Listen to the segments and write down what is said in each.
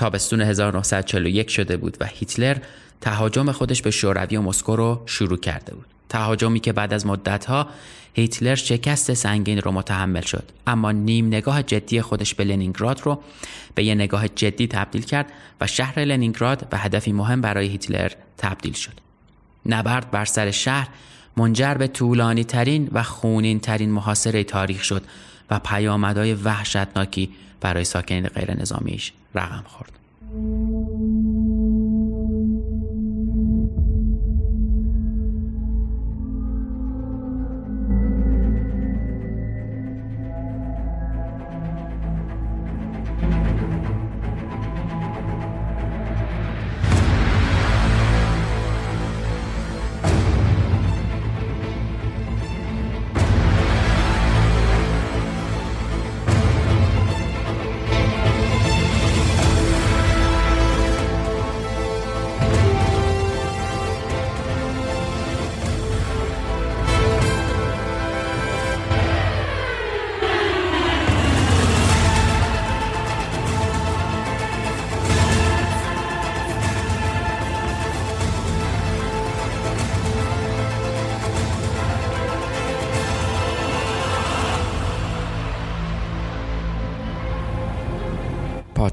تابستون 1941 شده بود و هیتلر تهاجم خودش به شوروی و مسکو رو شروع کرده بود. تهاجمی که بعد از مدتها هیتلر شکست سنگین رو متحمل شد اما نیم نگاه جدی خودش به لنینگراد رو به یه نگاه جدی تبدیل کرد و شهر لنینگراد به هدفی مهم برای هیتلر تبدیل شد نبرد بر سر شهر منجر به طولانی ترین و خونین ترین محاصره تاریخ شد و پیامدهای وحشتناکی برای ساکنین غیر نظامیش رقم خورد.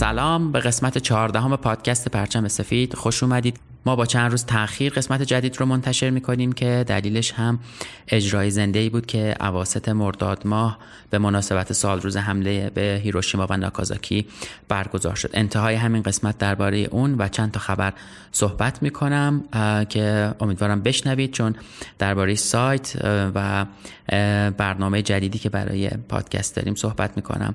سلام به قسمت چهاردهم پادکست پرچم سفید. خوش اومدید. ما با چند روز تاخیر قسمت جدید رو منتشر می‌کنیم که دلیلش هم اجرای زنده ای بود که اواسط مرداد ماه به مناسبت سال روز حمله به هیروشیما و ناکازاکی برگزار شد. انتهای همین قسمت درباره اون و چند تا خبر صحبت می‌کنم که امیدوارم بشنوید چون درباره سایت و برنامه جدیدی که برای پادکست داریم صحبت می‌کنم.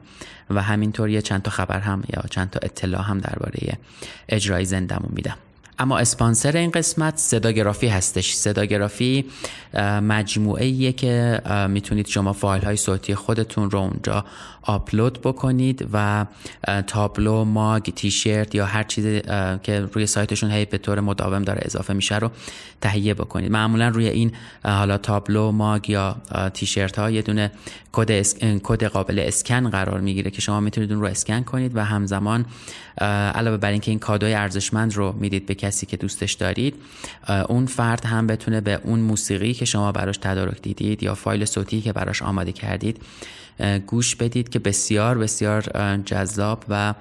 و همینطور یه چند تا خبر هم یا چند تا اطلاع هم درباره اجرای زندمون میدم. اما اسپانسر این قسمت صداگرافی هستش. صداگرافی مجموعه که می‌تونید شما فایل های صوتی خودتون رو اونجا آپلود بکنید و تابلو ماگ تیشرت یا هر چیزی که روی سایتشون هی به طور مداوم داره اضافه میشه رو تهیه بکنید. معمولا روی این حالا تابلو ماگ یا تیشرت ها یه دونه کد کد قابل اسکن قرار می‌گیره که شما می‌تونید اون رو اسکن کنید و همزمان علاوه بر اینکه این کادوی ارزشمند رو می‌دید به کسی که دوستش دارید اون فرد هم بتونه به اون موسیقی که شما براش تدارک دیدید یا فایل صوتی که براش آماده کردید گوش بدید که بسیار بسیار جذاب و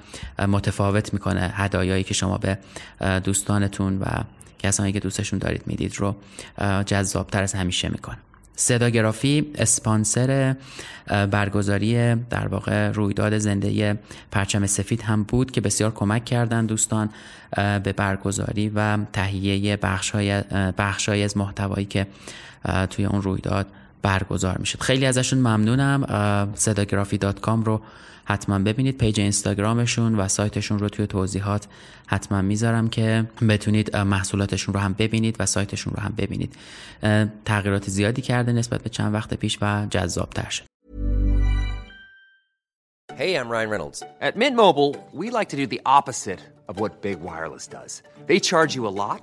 متفاوت می‌کنه هدایایی که شما به دوستانتون و کسانی که دوستشون دارید می‌دید رو جذابتر از همیشه می‌کنه. صداگرافی اسپانسر برگزاری در واقع رویداد زنده پرچم سفید هم بود که بسیار کمک کردن دوستان به برگزاری و تهیه بخش های از محتوایی که توی اون رویداد برگزار می‌شد. خیلی ازشون ممنونم. صداگرافی dot com رو حتما ببینید. پیج اینستاگرامشون و سایتشون رو توی توضیحات حتما می‌ذارم که بتونید محصولاتشون رو هم ببینید و سایتشون رو هم ببینید. تغییرات زیادی کرده نسبت به چند وقت پیش و جذابتر شد. Hey, I'm Ryan Reynolds. At Mint Mobile, we like to do the opposite of what Big Wireless does. They charge you a lot,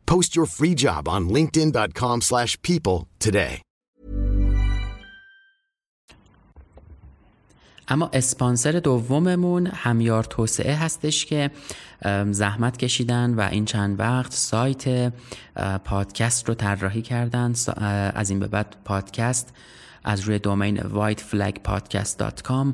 Post your free job on linkedin.com/people today. اما اسپانسر دوممون همیار توسعه هستش که زحمت کشیدن و این چند وقت سایت پادکست رو طراحی کردن از این به بعد پادکست از روی دومین whiteflagpodcast.com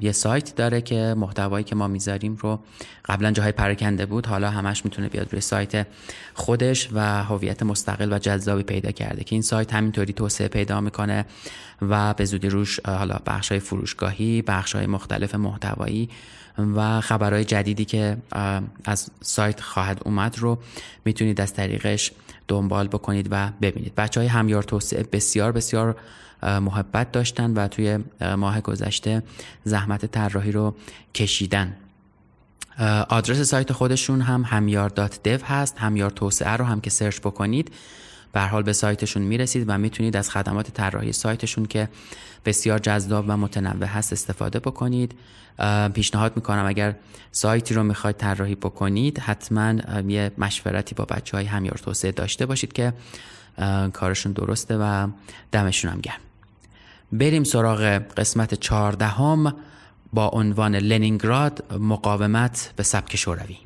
یه سایت داره که محتوایی که ما می‌ذاریم رو قبلا جاهای پراکنده بود. حالا همش می‌تونه بیاد روی سایت خودش و هویت مستقل و جذابی پیدا کرده که این سایت همینطوری توسعه پیدا می‌کنه و به زودی روش حالا بخش های فروشگاهی بخش های مختلف محتوایی و خبرهای جدیدی که از سایت خواهد اومد رو می‌تونید از طریقش دنبال بکنید و ببینید. بچه های همیار توسعه بسیار بسیار محبت داشتن و توی ماه گذشته زحمت طراحی رو کشیدن. آدرس سایت خودشون هم همیار دات دو هست همیار توسعه رو هم که سرچ بکنید به حال به سایتشون می‌رسید و می‌تونید از خدمات طراحی سایتشون که بسیار جذاب و متنوع هست استفاده بکنید. پیشنهاد می‌کنم اگر سایتی رو می‌خواید طراحی بکنید حتما یه مشورتی با بچه های همیار توسعه داشته باشید که کارشون درسته و دمشون هم گرم. بریم سراغ قسمت چهاردهم با عنوان لنینگراد مقاومت به سبک شوروی.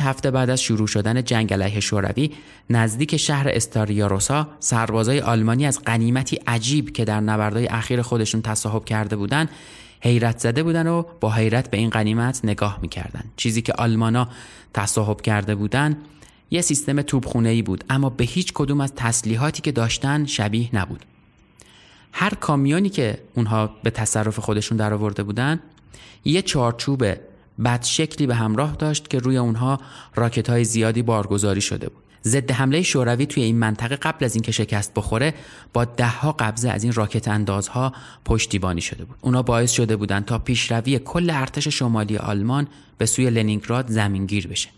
هفته بعد از شروع شدن جنگ علیه شوروی نزدیک شهر استاریاروسا سربازای آلمانی از غنیمتی عجیب که در نبردهای اخیر خودشون تصاحب کرده بودند حیرت زده بودن و با حیرت به این غنیمت نگاه می‌کردن. چیزی که آلمانا تصاحب کرده بودن یه سیستم توپخونه ای بود اما به هیچ کدوم از تسلیحاتی که داشتن شبیه نبود. هر کامیونی که اونها به تصرف خودشون درآورده بودن یه چارچوب بد شکلی به همراه داشت که روی اونها راکت های زیادی بارگذاری شده بود. ضد حمله شوروی توی این منطقه قبل از اینکه شکست بخوره با دهها قبضه از این راکت اندازها پشتیبانی شده بود. اونا باعث شده بودند تا پیشروی کل ارتش شمالی آلمان به سوی لنینگراد زمینگیر بشه.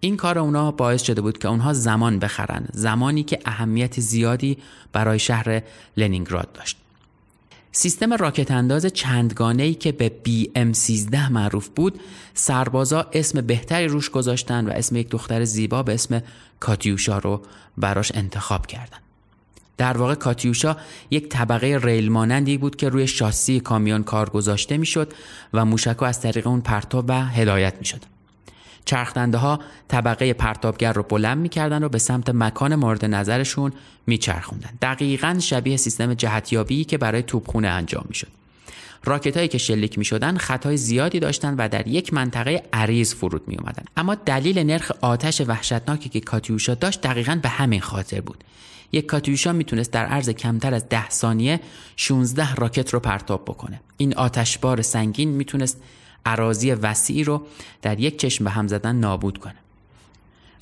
این کار اونا باعث شده بود که اونها زمان بخرن زمانی که اهمیت زیادی برای شهر لنینگراد داشت. سیستم راکت انداز چندگانه ای که به BM13 معروف بود سربازا اسم بهتری روش گذاشتن و اسم یک دختر زیبا به اسم کاتیوشا رو براش انتخاب کردن. در واقع کاتیوشا یک طبقه ریل مانندی بود که روی شاسی کامیون کار گذاشته می‌شد و موشک از طریق اون پرتاب و هدایت می‌شد. چرخدنده ها طبقه پرتابگر رو بلند می‌کردن و به سمت مکان مورد نظرشون میچرخوندن. دقیقا شبیه سیستم جهتیابی که برای توپخونه انجام می‌شد. راکت هایی که شلیک می شدن خطای زیادی داشتند و در یک منطقه عریض فرود می اومدن. اما دلیل نرخ آتش وحشتناکی که کاتیوشا داشت دقیقا به همین خاطر بود. یک کاتیوشا می‌تونست در عرض کمتر از ده ثانیه 16 راکت رو پرتاب بکنه. این آتشبار سنگین می‌تونست عراضی وسیعی رو در یک چشم به هم زدن نابود کنه.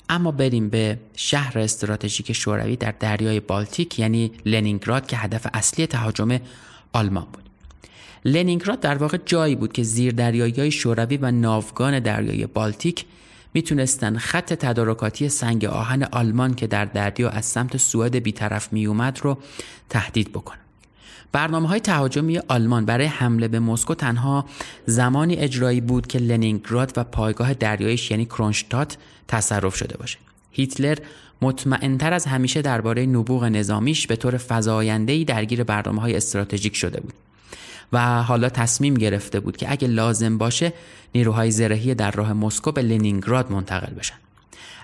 اما بریم به شهر استراتژیک شوروی در دریای بالتیک یعنی لنینگراد که هدف اصلی تهاجم آلمان بود. لنینگراد در واقع جایی بود که زیر دریایی شوروی و ناوگان دریای بالتیک می‌تونستن خط تدارکاتی سنگ آهن آلمان که در دریا از سمت سوئد بیطرف میومد رو تهدید بکنن. برنامه های تهاجمی آلمان برای حمله به مسکو تنها زمانی اجرایی بود که لنینگراد و پایگاه دریایش یعنی کرونشتات تصرف شده باشه. هیتلر مطمئنتر از همیشه درباره نبوغ نظامیش به طور فزاینده‌ای درگیر برنامه های استراتژیک شده بود و حالا تصمیم گرفته بود که اگه لازم باشه نیروهای زرهی در راه مسکو به لنینگراد منتقل بشن.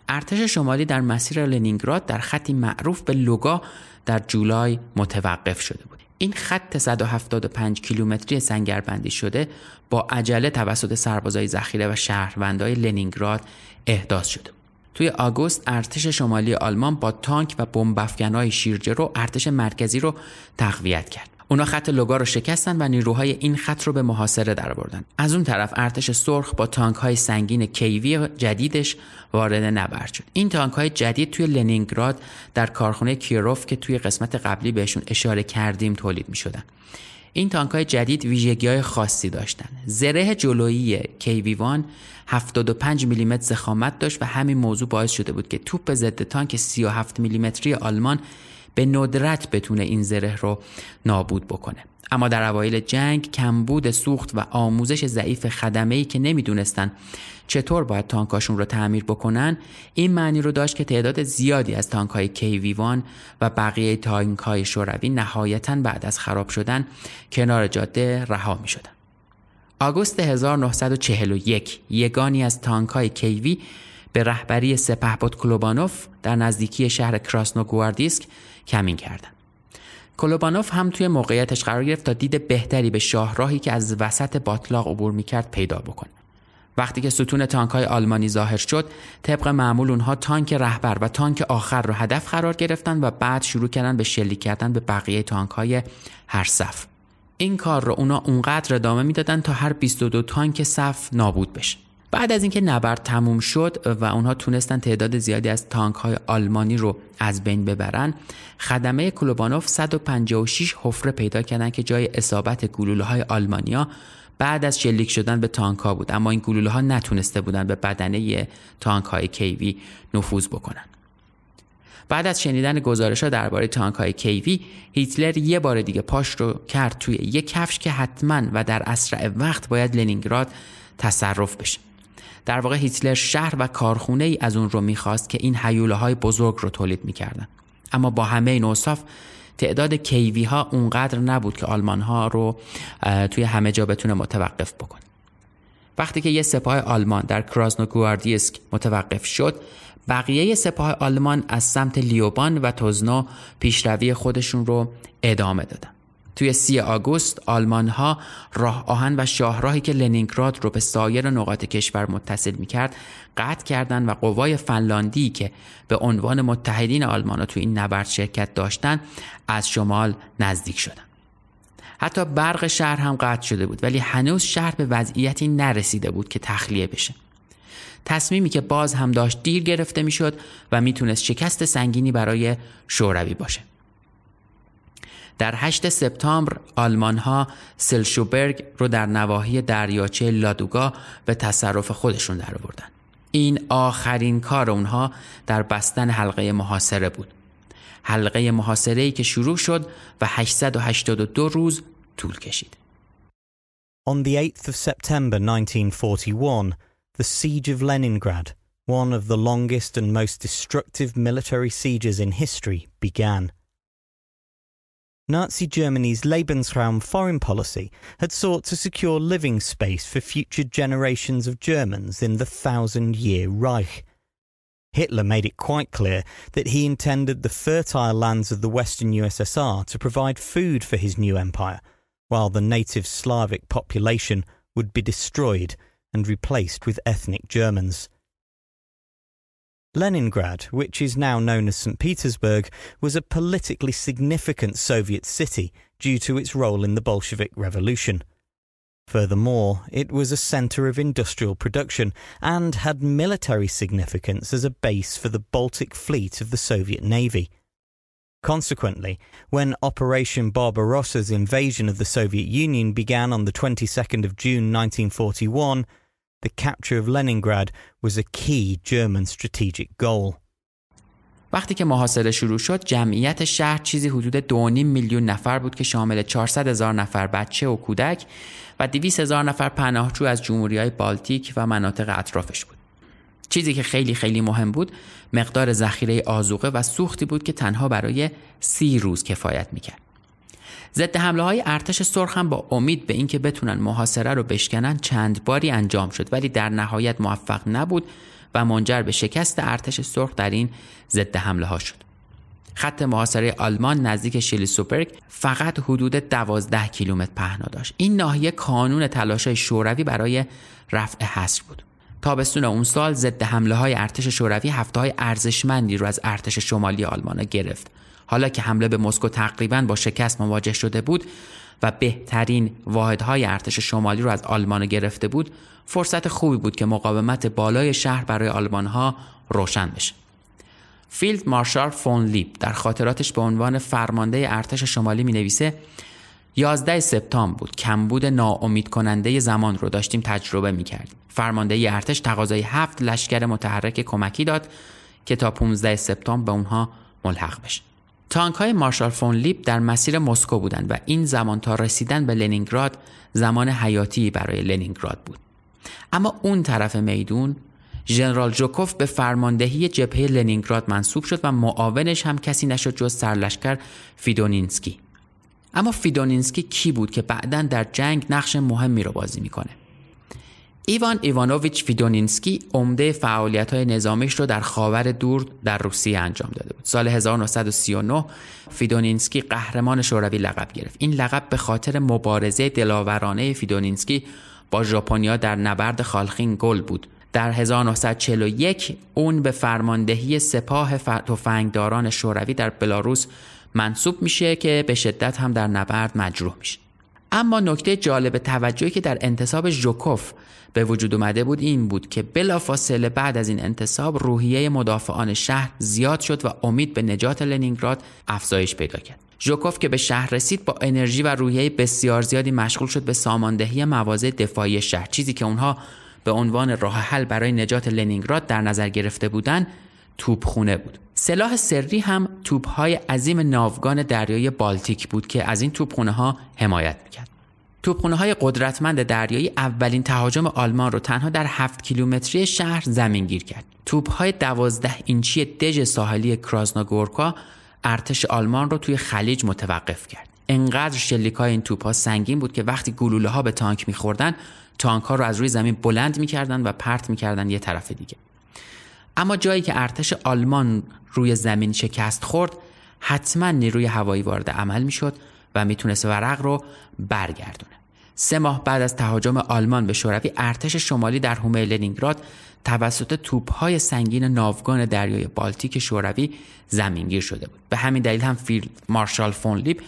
ارتش شمالی در مسیر لنینگراد در خطی معروف به لوگا در جولای متوقف شده بود. این خط 175 کیلومتری سنگربندی شده با عجله توسط سربازای ذخیره و شهروندای لنینگراد احداث شده. توی آگوست ارتش شمالی آلمان با تانک و بمب شیرجه رو ارتش مرکزی رو تقویت کرد. اونا خط لوگا رو شکستن و نیروهای این خط رو به محاصره درآوردن. از اون طرف ارتش سرخ با تانک های سنگین کیوی جدیدش وارد نبرد شد. این تانک های جدید توی لنینگراد در کارخانه کیروف که توی قسمت قبلی بهشون اشاره کردیم تولید می شدن. این تانک های جدید ویژگی های خاصی داشتن. زره جلویی کیویوان 75 میلیمتر زخامت داشت و همین موضوع باعث شده بود که توپ ضد تانک 37 میلیمتری آلمان به ندرت بتونه این زره رو نابود بکنه اما در اوایل جنگ کمبود سوخت و آموزش ضعیف خدمه‌ای که نمی‌دونستن چطور باید تانکاشون رو تعمیر بکنن این معنی رو داشت که تعداد زیادی از تانک های کیویوان و بقیه تانک های شوروی نهایتا بعد از خراب شدن کنار جاده رها می شدن. آگوست 1941 یگانی از تانک های کیوی به رهبری سپهبد کلوبانوف در نزدیکی شهر کراسنوگواردیسک کمین کردند. کلوبانوف هم توی موقعیتش قرار گرفت تا دید بهتری به شاهراهی که از وسط باطلاق عبور می‌کرد پیدا بکنه. وقتی که ستون تانک های آلمانی ظاهر شد طبق معمول اونها تانک رهبر و تانک آخر رو هدف قرار گرفتن و بعد شروع کردن به شلیک کردن به بقیه تانک های هر صف این کار رو اونا اونقدر ادامه می‌دادن تا هر 22 تانک صف نابود بشه بعد از اینکه نبرد تموم شد و اونها تونستن تعداد زیادی از تانک های آلمانی رو از بین ببرن خدمه کلوبانوف 156 حفره پیدا کردن که جای اصابت گلوله های آلمانیا بعد از شلیک شدن به تانک ها بود. اما این گلوله ها نتونسته بودن به بدنه تانک های کیوی نفوذ بکنن. بعد از شنیدن گزارش ها درباره تانک های کیوی هیتلر یه بار دیگه پاش رو کرد توی یه کفش که حتما و در اسرع وقت باید لنینگراد تصرف بشه. در واقع هیتلر شهر و کارخونه ای از اون رو می‌خواست که این حیوله های بزرگ رو تولید می‌کردن. اما با همه این اوصاف تعداد کیوی ها اونقدر نبود که آلمان ها رو توی همه جا بتونه متوقف بکنه. وقتی که یه سپاه آلمان در کراسنوگواردیسک متوقف شد بقیه سپاه آلمان از سمت لیوبان و توزنو پیشروی خودشون رو ادامه دادن. توی سی آگوست آلمان ها راه آهن و شاهراهی که لنینگراد رو به سایر نقاط کشور متصل می کرد قطع کردن و قوای فنلاندی که به عنوان متحدین آلمان ها توی این نبرد شرکت داشتن از شمال نزدیک شدن حتی برق شهر هم قطع شده بود ولی هنوز شهر به وضعیتی نرسیده بود که تخلیه بشه. تصمیمی که باز هم داشت دیر گرفته می‌شد و می‌تونست شکست سنگینی برای شوروی باشه. در 8 سپتامبر آلمان ها سلشوبرگ رو در نواحی دریاچه لادوگا به تصرف خودشون در آوردن. این آخرین کار اونها در بستن حلقه محاصره بود. حلقه محاصره ای که شروع شد و 882 روز طول کشید. On the 8th of September 1941, the siege of Leningrad, one of the longest and most destructive military sieges in history, began. Nazi Germany's Lebensraum foreign policy had sought to secure living space for future generations of Germans in the Thousand Year Reich. Hitler made it quite clear that he intended the fertile lands of the Western USSR to provide food for his new empire, while the native Slavic population would be destroyed and replaced with ethnic Germans. Leningrad, which is now known as St. Petersburg, was a politically significant Soviet city due to its role in the Bolshevik Revolution. Furthermore, it was a centre of industrial production and had military significance as a base for the Baltic Fleet of the Soviet Navy. Consequently, when Operation Barbarossa's invasion of the Soviet Union began on the 22nd of June 1941, the capture of Leningrad was a key German strategic goal. وقتی که محاصره شروع شد جمعیت شهر چیزی حدود 2.5 میلیون نفر بود که شامل 400 هزار نفر بچه و کودک و 200 هزار نفر پناهجو از جمهوری های بالتیک و مناطق اطرافش بود. چیزی که خیلی خیلی مهم بود مقدار ذخیره آزوقه و سوختی بود که تنها برای سی روز کفایت می‌کرد. ضد حمله های ارتش سرخ هم با امید به اینکه بتونن محاصره رو بشکنن چند باری انجام شد ولی در نهایت موفق نبود و منجر به شکست ارتش سرخ در این ضد حمله ها شد. خط محاصره آلمان نزدیک شلیسوبرگ فقط حدود 12 کیلومتر پهنا داشت. این ناحیه کانون تلاشای شوروی برای رفع حصر بود. تابستون اون سال ضد حمله های ارتش شوروی هفته های ارزشمندی رو از ارتش شمالی آلمان گرفت. حالا که حمله به مسکو تقریبا با شکست مواجه شده بود و بهترین واحدهای ارتش شمالی رو از آلمان گرفته بود فرصت خوبی بود که مقاومت بالای شهر برای آلمان ها روشن بشه. فیلد مارشال فون لیب در خاطراتش به عنوان فرمانده ارتش شمالی می نویسه 11 سپتامبر بود. کمبود ناامید کننده زمان رو داشتیم تجربه می کردیم فرمانده ارتش تقاضای هفت لشکر متحرک کمکی داد که تا 15 سپتامبر به اونها ملحق بشه. تانک های مارشال فون لیب در مسیر مسکو بودند و این زمان تا رسیدن به لنینگراد زمان حیاتی برای لنینگراد بود. اما اون طرف میدون ژنرال جوکوف به فرماندهی جبهه لنینگراد منصوب شد و معاونش هم کسی نشد جز سرلشکر فیدونینسکی. اما فیدونینسکی کی بود که بعدا در جنگ نقش مهمی رو بازی می‌کنه؟ ایوان ایوانوویچ فیدونینسکی عمده فعالیت های نظامیش رو در خاور دور در روسیه انجام داده بود. سال 1939 فیدونینسکی قهرمان شوروی لقب گرفت. این لقب به خاطر مبارزه دلاورانه فیدونینسکی با ژاپنیا در نبرد خالخین گل بود. در 1941 اون به فرماندهی سپاه تفنگداران شوروی در بلاروس منصوب میشه که به شدت هم در نبرد مجروح میشه. اما نکته جالب توجهی که در انتصاب ژوکوف به وجود اومده بود این بود که بلافاصله بعد از این انتصاب روحیه مدافعان شهر زیاد شد و امید به نجات لنینگراد افزایش پیدا کرد. ژوکوف که به شهر رسید با انرژی و روحیه بسیار زیادی مشغول شد به ساماندهی مواضع دفاعی شهر چیزی که اونها به عنوان راه حل برای نجات لنینگراد در نظر گرفته بودند توپخونه بود سلاح سری هم توپهای عظیم ناوگان دریایی بالتیک بود که از این توپخونه ها حمایت می‌کرد توپخونه های قدرتمند دریایی اولین تهاجم آلمان رو تنها در 7 کیلومتری شهر زمینگیر کرد. توپ های 12 اینچی دژ ساحلی کرازناگورکا ارتش آلمان رو توی خلیج متوقف کرد. انقدر شلیک های این توپ ها سنگین بود که وقتی گلوله ها به تانک میخوردن تانک ها رو از روی زمین بلند می‌کردن و پرت می‌کردن یه طرف دیگه. اما جایی که ارتش آلمان روی زمین شکست خورد حتما نیروی هوایی وارد عمل می‌شد و می‌تونست ورق رو برگردونه. سه ماه بعد از تهاجم آلمان به شوروی ارتش شمالی در حومه لنینگراد توسط توپهای سنگین ناوگان دریای بالتیک شوروی زمینگیر شده بود. به همین دلیل هم فیلد مارشال فون لیب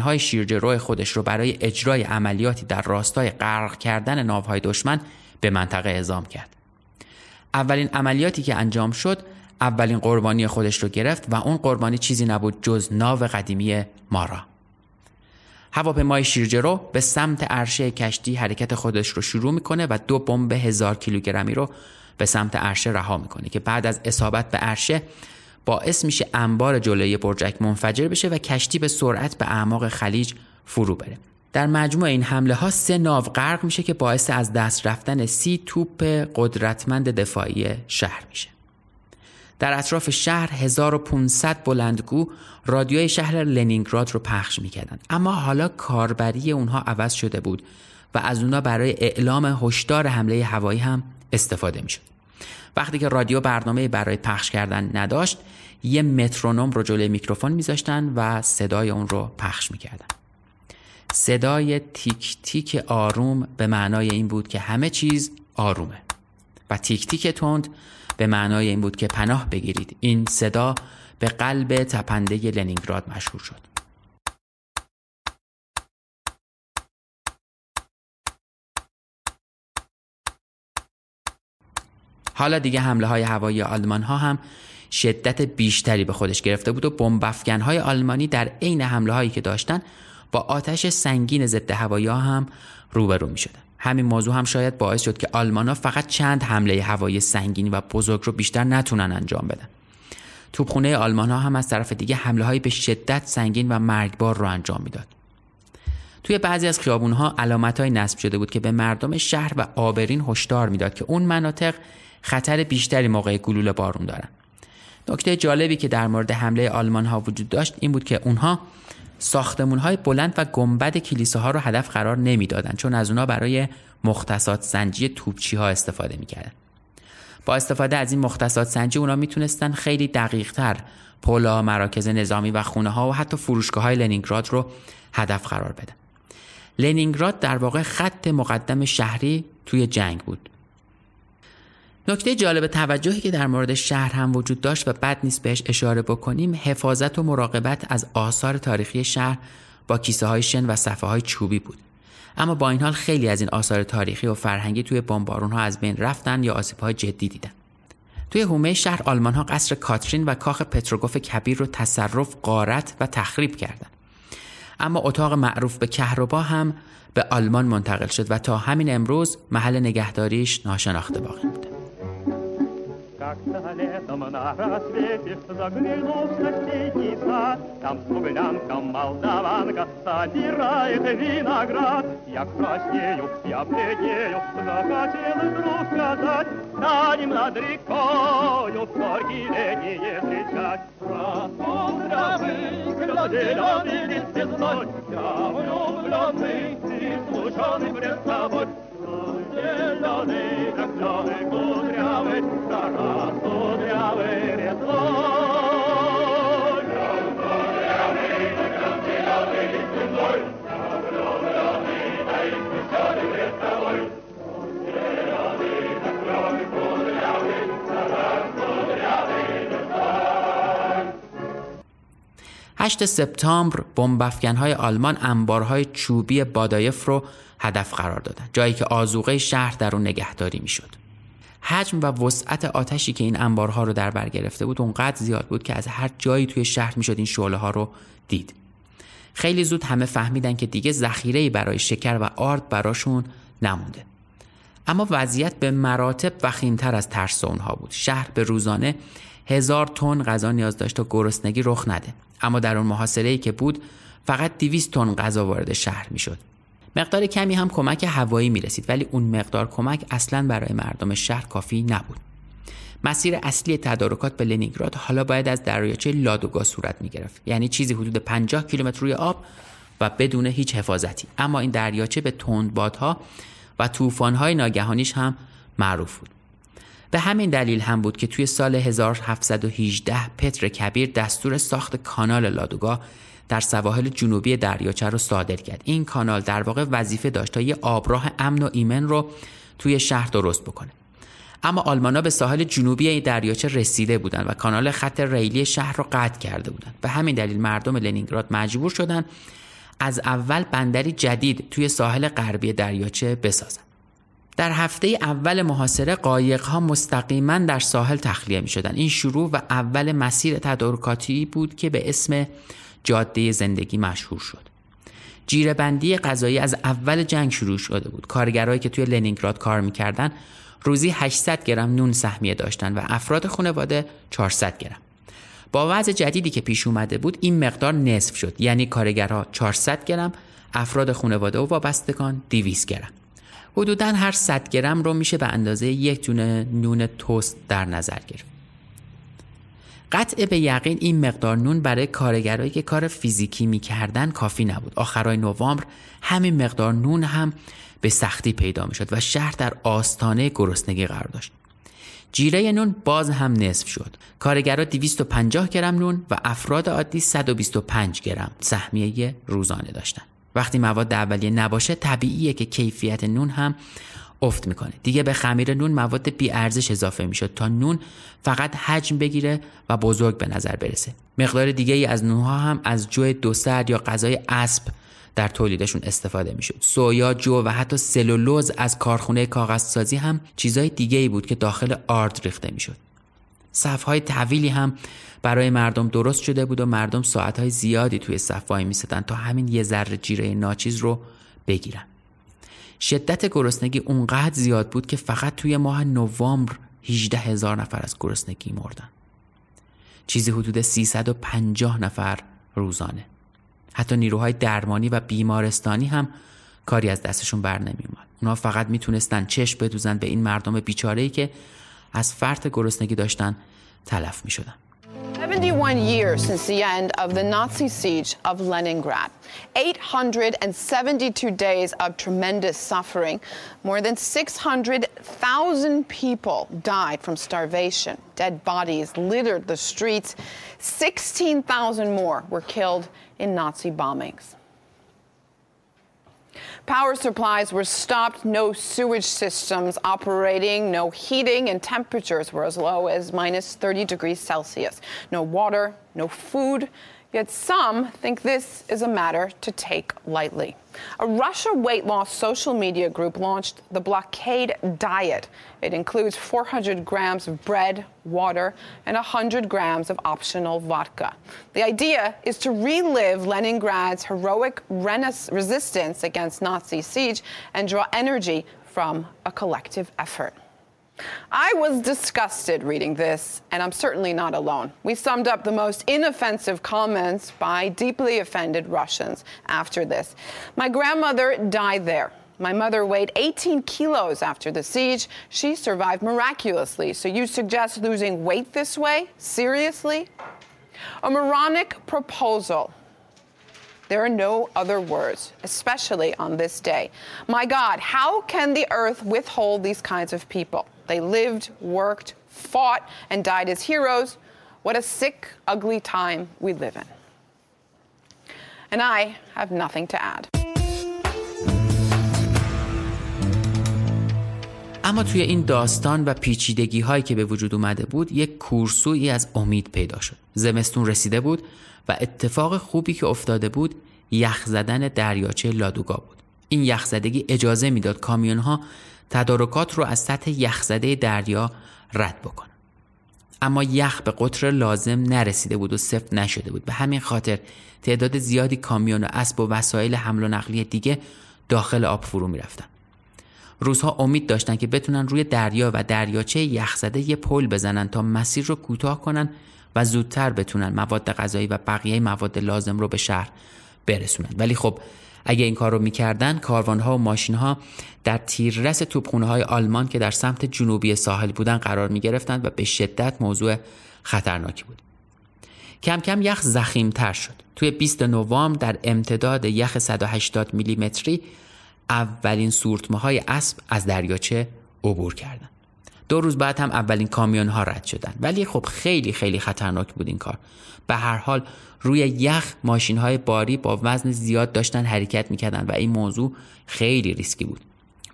های شیرجه خودش رو برای اجرای عملیاتی در راستای غرق کردن ناوهای دشمن به منطقه اعزام کرد. اولین عملیاتی که انجام شد اولین قربانی خودش رو گرفت و اون قربانی چیزی نبود جز ناو قدیمی مارا هواپیمای شیرجرو به سمت عرشه کشتی حرکت خودش رو شروع می‌کنه و دو بمب هزار کیلوگرمی رو به سمت عرشه رها می‌کنه که بعد از اصابت به عرشه باعث میشه انبار جلوی برجک منفجر بشه و کشتی به سرعت به اعماق خلیج فرو بره. در مجموع این حمله ها سه ناو غرق میشه که باعث از دست رفتن سی توپ قدرتمند دفاعی شهر میشه. در اطراف شهر 1500 بلندگو رادیوی شهر لنینگراد رو پخش می‌کردند اما حالا کاربری اونها عوض شده بود و از اونها برای اعلام هشدار حمله هوایی هم استفاده می‌شد. وقتی که رادیو برنامه برای پخش کردن نداشت یه مترونوم رو جلوی میکروفون میذاشتن و صدای اون رو پخش می‌کردن. صدای تیک تیک آروم به معنای این بود که همه چیز آرومه. و تیک تیک تند به معنای این بود که پناه بگیرید. این صدا به قلب تپنده لنینگراد مشهور شد. حالا دیگه حمله های هوایی آلمان ها هم شدت بیشتری به خودش گرفته بود و بمب های آلمانی در عین حمله هایی که داشتن با آتش سنگین ضد هوایی هم روبرو می شدن. همین موضوع هم شاید باعث شد که آلمان ها فقط چند حمله هوایی سنگینی و بزرگ رو بیشتر نتونن انجام بدن توپخونه آلمان ها هم از طرف دیگه حمله های به شدت سنگین و مرگبار رو انجام می‌داد. توی بعضی از خیابون ها علامت های نصب شده بود که به مردم شهر و آبرین هشدار می‌داد که اون مناطق خطر بیشتری موقع گلوله بارون دارن. نکته جالبی که در مورد حمله آلمان ها وجود داشت این بود که اونها ساختمون های بلند و گنبد کلیساها رو هدف قرار نمی‌دادند چون از اونها برای مختصات سنجی توپچی ها استفاده می‌کردن. با استفاده از این مختصات سنجی اونا می‌تونستن خیلی دقیق تر پولا، مراکز نظامی و خونه ها و حتی فروشگاه های لنینگراد رو هدف قرار بدن. لنینگراد در واقع خط مقدم شهری توی جنگ بود. نکته جالب توجهی که در مورد شهر هم وجود داشت و بد نیست بهش اشاره بکنیم حفاظت و مراقبت از آثار تاریخی شهر با کیسه های شن و صفحه های چوبی بود. اما با این حال خیلی از این آثار تاریخی و فرهنگی توی بمبارون ها از بین رفتن یا آسیب های جدی دیدن. توی حومه شهر آلمان ها قصر کاترین و کاخ پتروگوف کبیر رو تصرف، قارت و تخریب کردند. اما اتاق معروف به کهربا هم به آلمان منتقل شد و تا همین امروز محل نگهداریش ناشناخته باقی مونده. Как-то летом на рассвете заглянул в соседний сад, Там смуглянка молдаванка собирает виноград. Я краснею, я бледнею, захотел вдруг сказать, Станем над рекою в горькие летние встречать. Распутравый, зеленый лист весной, Я влюбленный и слушанный пред della negra, la 8 سپتامبر های آلمان انبارهای چوبی بادایف رو هدف قرار دادن جایی که آزوقه شهر در اون نگهداری می‌شد. حجم و وسعت آتشی که این انبارها رو در بر گرفته بود اونقدر زیاد بود که از هر جایی توی شهر می‌شد این شعله ها رو دید. خیلی زود همه فهمیدن که دیگه ذخیره برای شکر و آرد براشون نمونده. اما وضعیت به مراتب وخیمتر از ترس اونها بود. شهر به روزانه هزار تن غذا نیاز داشت تا گرسنگی رخ نده اما در اون محاصره ای که بود فقط 200 تن غذا وارد شهر می‌شد مقدار کمی هم کمک هوایی می رسید ولی اون مقدار کمک اصلا برای مردم شهر کافی نبود. مسیر اصلی تدارکات به لنینگراد حالا باید از دریاچه لادوگا صورت می گرفت. یعنی چیزی حدود 50 کیلومتر روی آب و بدون هیچ حفاظتی. اما این دریاچه به تندبادها و طوفان‌های ناگهانیش هم معروف بود. به همین دلیل هم بود که توی سال 1718 پتر کبیر دستور ساخت کانال لادوگا در سواحل جنوبی دریاچه رو صادر کرد. این کانال در واقع وظیفه داشت تا یه آبراه امن و ایمن رو توی شهر درست بکنه. اما آلمانا به ساحل جنوبی این دریاچه رسیده بودند و کانال خط ریلی شهر رو قطع کرده بودند به همین دلیل مردم لنینگراد مجبور شدند از اول بندری جدید توی ساحل غربی دریاچه بسازند در هفته اول محاصره قایق ها مستقیما در ساحل تخلیه می شدن. این شروع و اول مسیر تدارکاتی بود که به اسم جاده زندگی مشهور شد. جیرهبندی غذایی از اول جنگ شروع شده بود. کارگرایی که توی لنینگراد کار می‌کردن روزی 800 گرم نون سهمیه داشتن و افراد خانواده 400 گرم. با وضع جدیدی که پیش اومده بود این مقدار نصف شد. یعنی کارگرها 400 گرم افراد خانواده و وابستگان 200 گرم. حدودا هر 100 گرم رو میشه به اندازه یک دونه نون توست در نظر گرفت. قطع به یقین این مقدار نون برای کارگرایی که کار فیزیکی می‌کردن کافی نبود. آخرای نوامبر همین مقدار نون هم به سختی پیدا می‌شد و شهر در آستانه گرسنگی قرار داشت. جیره نون باز هم نصف شد. کارگرا 250 گرم نون و افراد عادی 125 گرم سهمیه روزانه داشتند وقتی مواد اولیه نباشه طبیعیه که کیفیت نون هم افت می‌کنه. دیگه به خمیر نون مواد بی ارزش اضافه می‌شد تا نون فقط حجم بگیره و بزرگ به نظر برسه. مقدار دیگه ای از نونها هم از جو دوسرد یا غذای اسب در تولیدشون استفاده می‌شد. سویا جو و حتی سلولوز از کارخونه کاغذسازی هم چیزای دیگه ای بود که داخل آرد ریخته می‌شد. صفهای طویلی هم برای مردم درست شده بود و مردم ساعتهای زیادی توی صف وای میستن تا همین یه ذره جیره ناچیز رو بگیرن. شدت گرسنگی اونقدر زیاد بود که فقط توی ماه نوامبر 18 هزار نفر از گرسنگی مردن. چیزی حدود 350 نفر روزانه. حتی نیروهای درمانی و بیمارستانی هم کاری از دستشون بر نمیومد اونا فقط می‌تونستن چشم بدوزن به این مردم بیچاره که از فرط گرسنگی داشتن تلف میشدن 71 years since the end of the Nazi siege of Leningrad. 872 days of tremendous suffering. More than 600,000 people died from starvation. Dead bodies littered the streets. 16,000 more were killed in Nazi bombings. Power supplies were stopped, no sewage systems operating, no heating, and temperatures were as low as minus 30 degrees Celsius. No water, no food. Yet some think this is a matter to take lightly. A Russia weight loss social media group launched the Blockade Diet. It includes 400 grams of bread, water, and 100 grams of optional vodka. The idea is to relive Leningrad's heroic resistance against Nazi siege and draw energy from a collective effort. I was disgusted reading this, and I'm certainly not alone. We summed up the most inoffensive comments by deeply offended Russians after this. My grandmother died there. My mother weighed 18 kilos after the siege. She survived miraculously. So you suggest losing weight this way? Seriously? A moronic proposal. There are no other words, especially on this day. My God, how can the earth withhold these kinds of people? They lived, worked, fought, and died as heroes. What a sick, ugly time we live in. And I have nothing to add. اما توی این داستان و پیچیدگی هایی که به وجود اومده بود یک کورسویی از امید پیدا شد زمستون رسیده بود و اتفاق خوبی که افتاده بود یخ زدن دریاچه لادوگا بود این یخزدگی اجازه می‌داد کامیون ها تدارکات رو از سطح یخزده دریا رد بکنن اما یخ به قطر لازم نرسیده بود و سفت نشده بود. به همین خاطر تعداد زیادی کامیون و اسب و وسایل حمل و نقلیه دیگه داخل آب فرو می‌رفتن. روزها امید داشتن که بتونن روی دریا و دریاچه یخزده یه پل بزنن تا مسیر رو کوتاه کنن و زودتر بتونن مواد غذایی و بقیه مواد لازم رو به شهر برسونن. ولی خب اگه این کار رو می‌کردن کاروانها و ماشینها در تیررس توپخونه های آلمان که در سمت جنوبی ساحل بودن قرار می گرفتند و به شدت موضوع خطرناکی بود. کم کم یخ زخیمتر شد. توی 20 نوامبر در امتداد یخ 180 میلیمتری اولین سورتمه های اسب از دریاچه عبور کردند دو روز بعد هم اولین کامیون ها رد شدن. ولی خب خیلی خیلی خطرناک بود این کار. به هر حال روی یخ ماشین های باری با وزن زیاد داشتن حرکت می‌کردن و این موضوع خیلی ریسکی بود.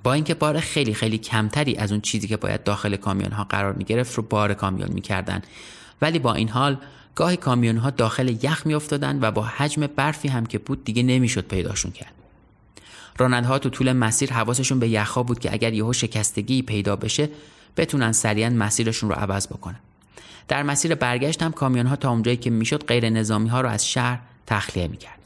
با اینکه بار خیلی خیلی کمتری از اون چیزی که باید داخل کامیون ها قرار می گرفت رو بار کامیون می‌کردن. ولی با این حال گاهی کامیون ها داخل یخ میافتادن و با حجم برفی هم که بود دیگه نمی‌شد پیداشون کرد. رانندها تو طول مسیر حواسشون به یخها بود که اگر یهو شکستگی پیدا بشه بتونن سریعا مسیرشون رو عوض بکنن. در مسیر برگشت هم کامیون ها تا اونجایی که می‌شد غیر نظامی ها رو از شهر تخلیه می‌کرد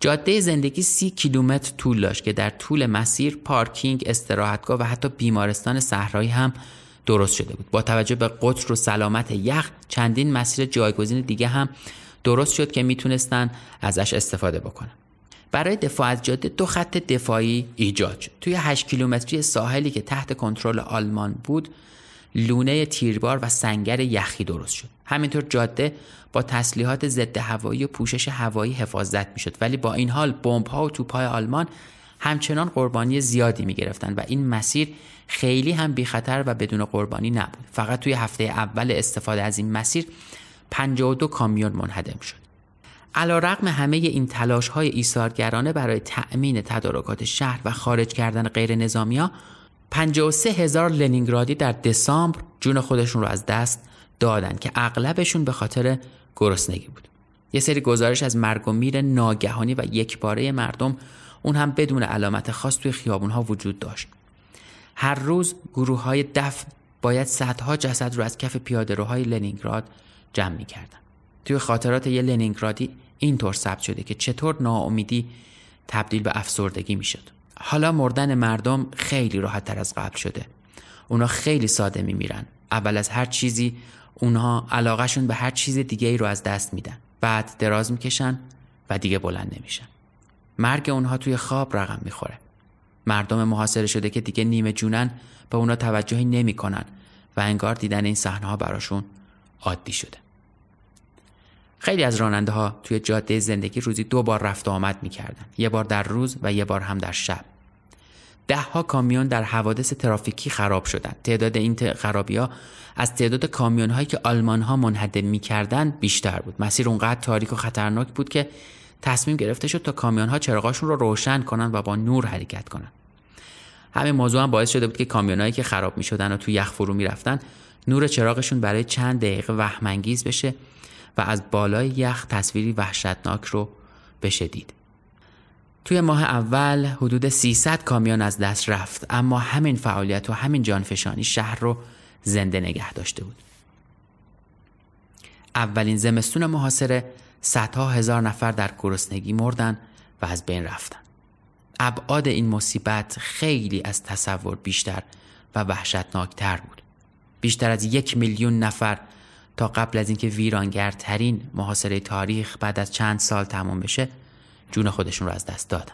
جاده زندگی سی کیلومتر طول داشت که در طول مسیر پارکینگ، استراحتگاه و حتی بیمارستان صحرایی هم درست شده بود. با توجه به قطر و سلامت یخ چندین مسیر جایگزین دیگه هم درست شد که می‌تونستن ازش استفاده بکنن. برای دفاع از جاده دو خط دفاعی ایجاد شد. توی 8 کیلومتری ساحلی که تحت کنترل آلمان بود، لونه تیربار و سنگر یخی درست شد. همینطور جاده با تسلیحات ضد هوایی و پوشش هوایی حفاظت می‌شد ولی با این حال بمب ها و توپ های آلمان همچنان قربانی زیادی می گرفتن و این مسیر خیلی هم بی خطر و بدون قربانی نبود. فقط توی هفته اول استفاده از این مسیر 52 کامیون منهدم شد. علا رقم همه این تلاش های برای تأمین تدارکات شهر و خارج کردن غیر نظامی ها 53 هزار لنینگرادی در دسامبر جون خودشون رو از دست دادن که اغلبشون به خاطر گرسنگی بود. یه سری گزارش از مرگ و میر ناگهانی و یکباره مردم اون هم بدون علامت خاص توی خیابون ها وجود داشت. هر روز گروه های دفن باید صدها جسد رو از کف پیادهروهای لنینگراد جمع می‌کردن. توی خاطرات یه لنینگرادی اینطور ثبت شده که چطور ناامیدی تبدیل به افسردگی می‌شد. حالا مردن مردم خیلی راحت تر از قبل شده. اونا خیلی ساده میمیرن. اول از هر چیزی اونها علاقهشون به هر چیز دیگه ای رو از دست میدن بعد دراز می‌کشن و دیگه بلند نمیشن مرگ اونها توی خواب رقم می‌خوره مردم محاصره شده که دیگه نیمه جونن به اونا توجهی نمی‌کنن و انگار دیدن این صحنه ها براشون عادی شده خیلی از راننده ها توی جاده زندگی روزی دو بار رفت و آمد می‌کردن یه بار در روز و یه بار هم در شب ده ها کامیون در حوادث ترافیکی خراب شدند. تعداد این خرابی ها از تعداد کامیون هایی که آلمان ها منهدم می‌کردن بیشتر بود. مسیر اونقدر تاریک و خطرناک بود که تصمیم گرفته شد تا کامیون ها چراغاشون رو روشن کنند و با نور حرکت کنند. همین موضوع هم باعث شده بود که کامیونایی که خراب می شدن و تو یخ فرو می رفتن نور چراغشون برای چند دقیقه وهمانگیز بشه و از بالای یخ تصویری وحشتناک رو بشه دید. توی ماه اول حدود 300 کامیون از دست رفت اما همین فعالیت و همین جانفشانی شهر رو زنده نگه داشته بود. اولین زمستون محاصره صدها هزار نفر در گرسنگی مردن و از بین رفتن. ابعاد این مصیبت خیلی از تصور بیشتر و وحشتناکتر بود. بیشتر از یک میلیون نفر تا قبل از اینکه ویرانگرترین محاصره تاریخ بعد از چند سال تمام بشه جون خودشون رو از دست دادن.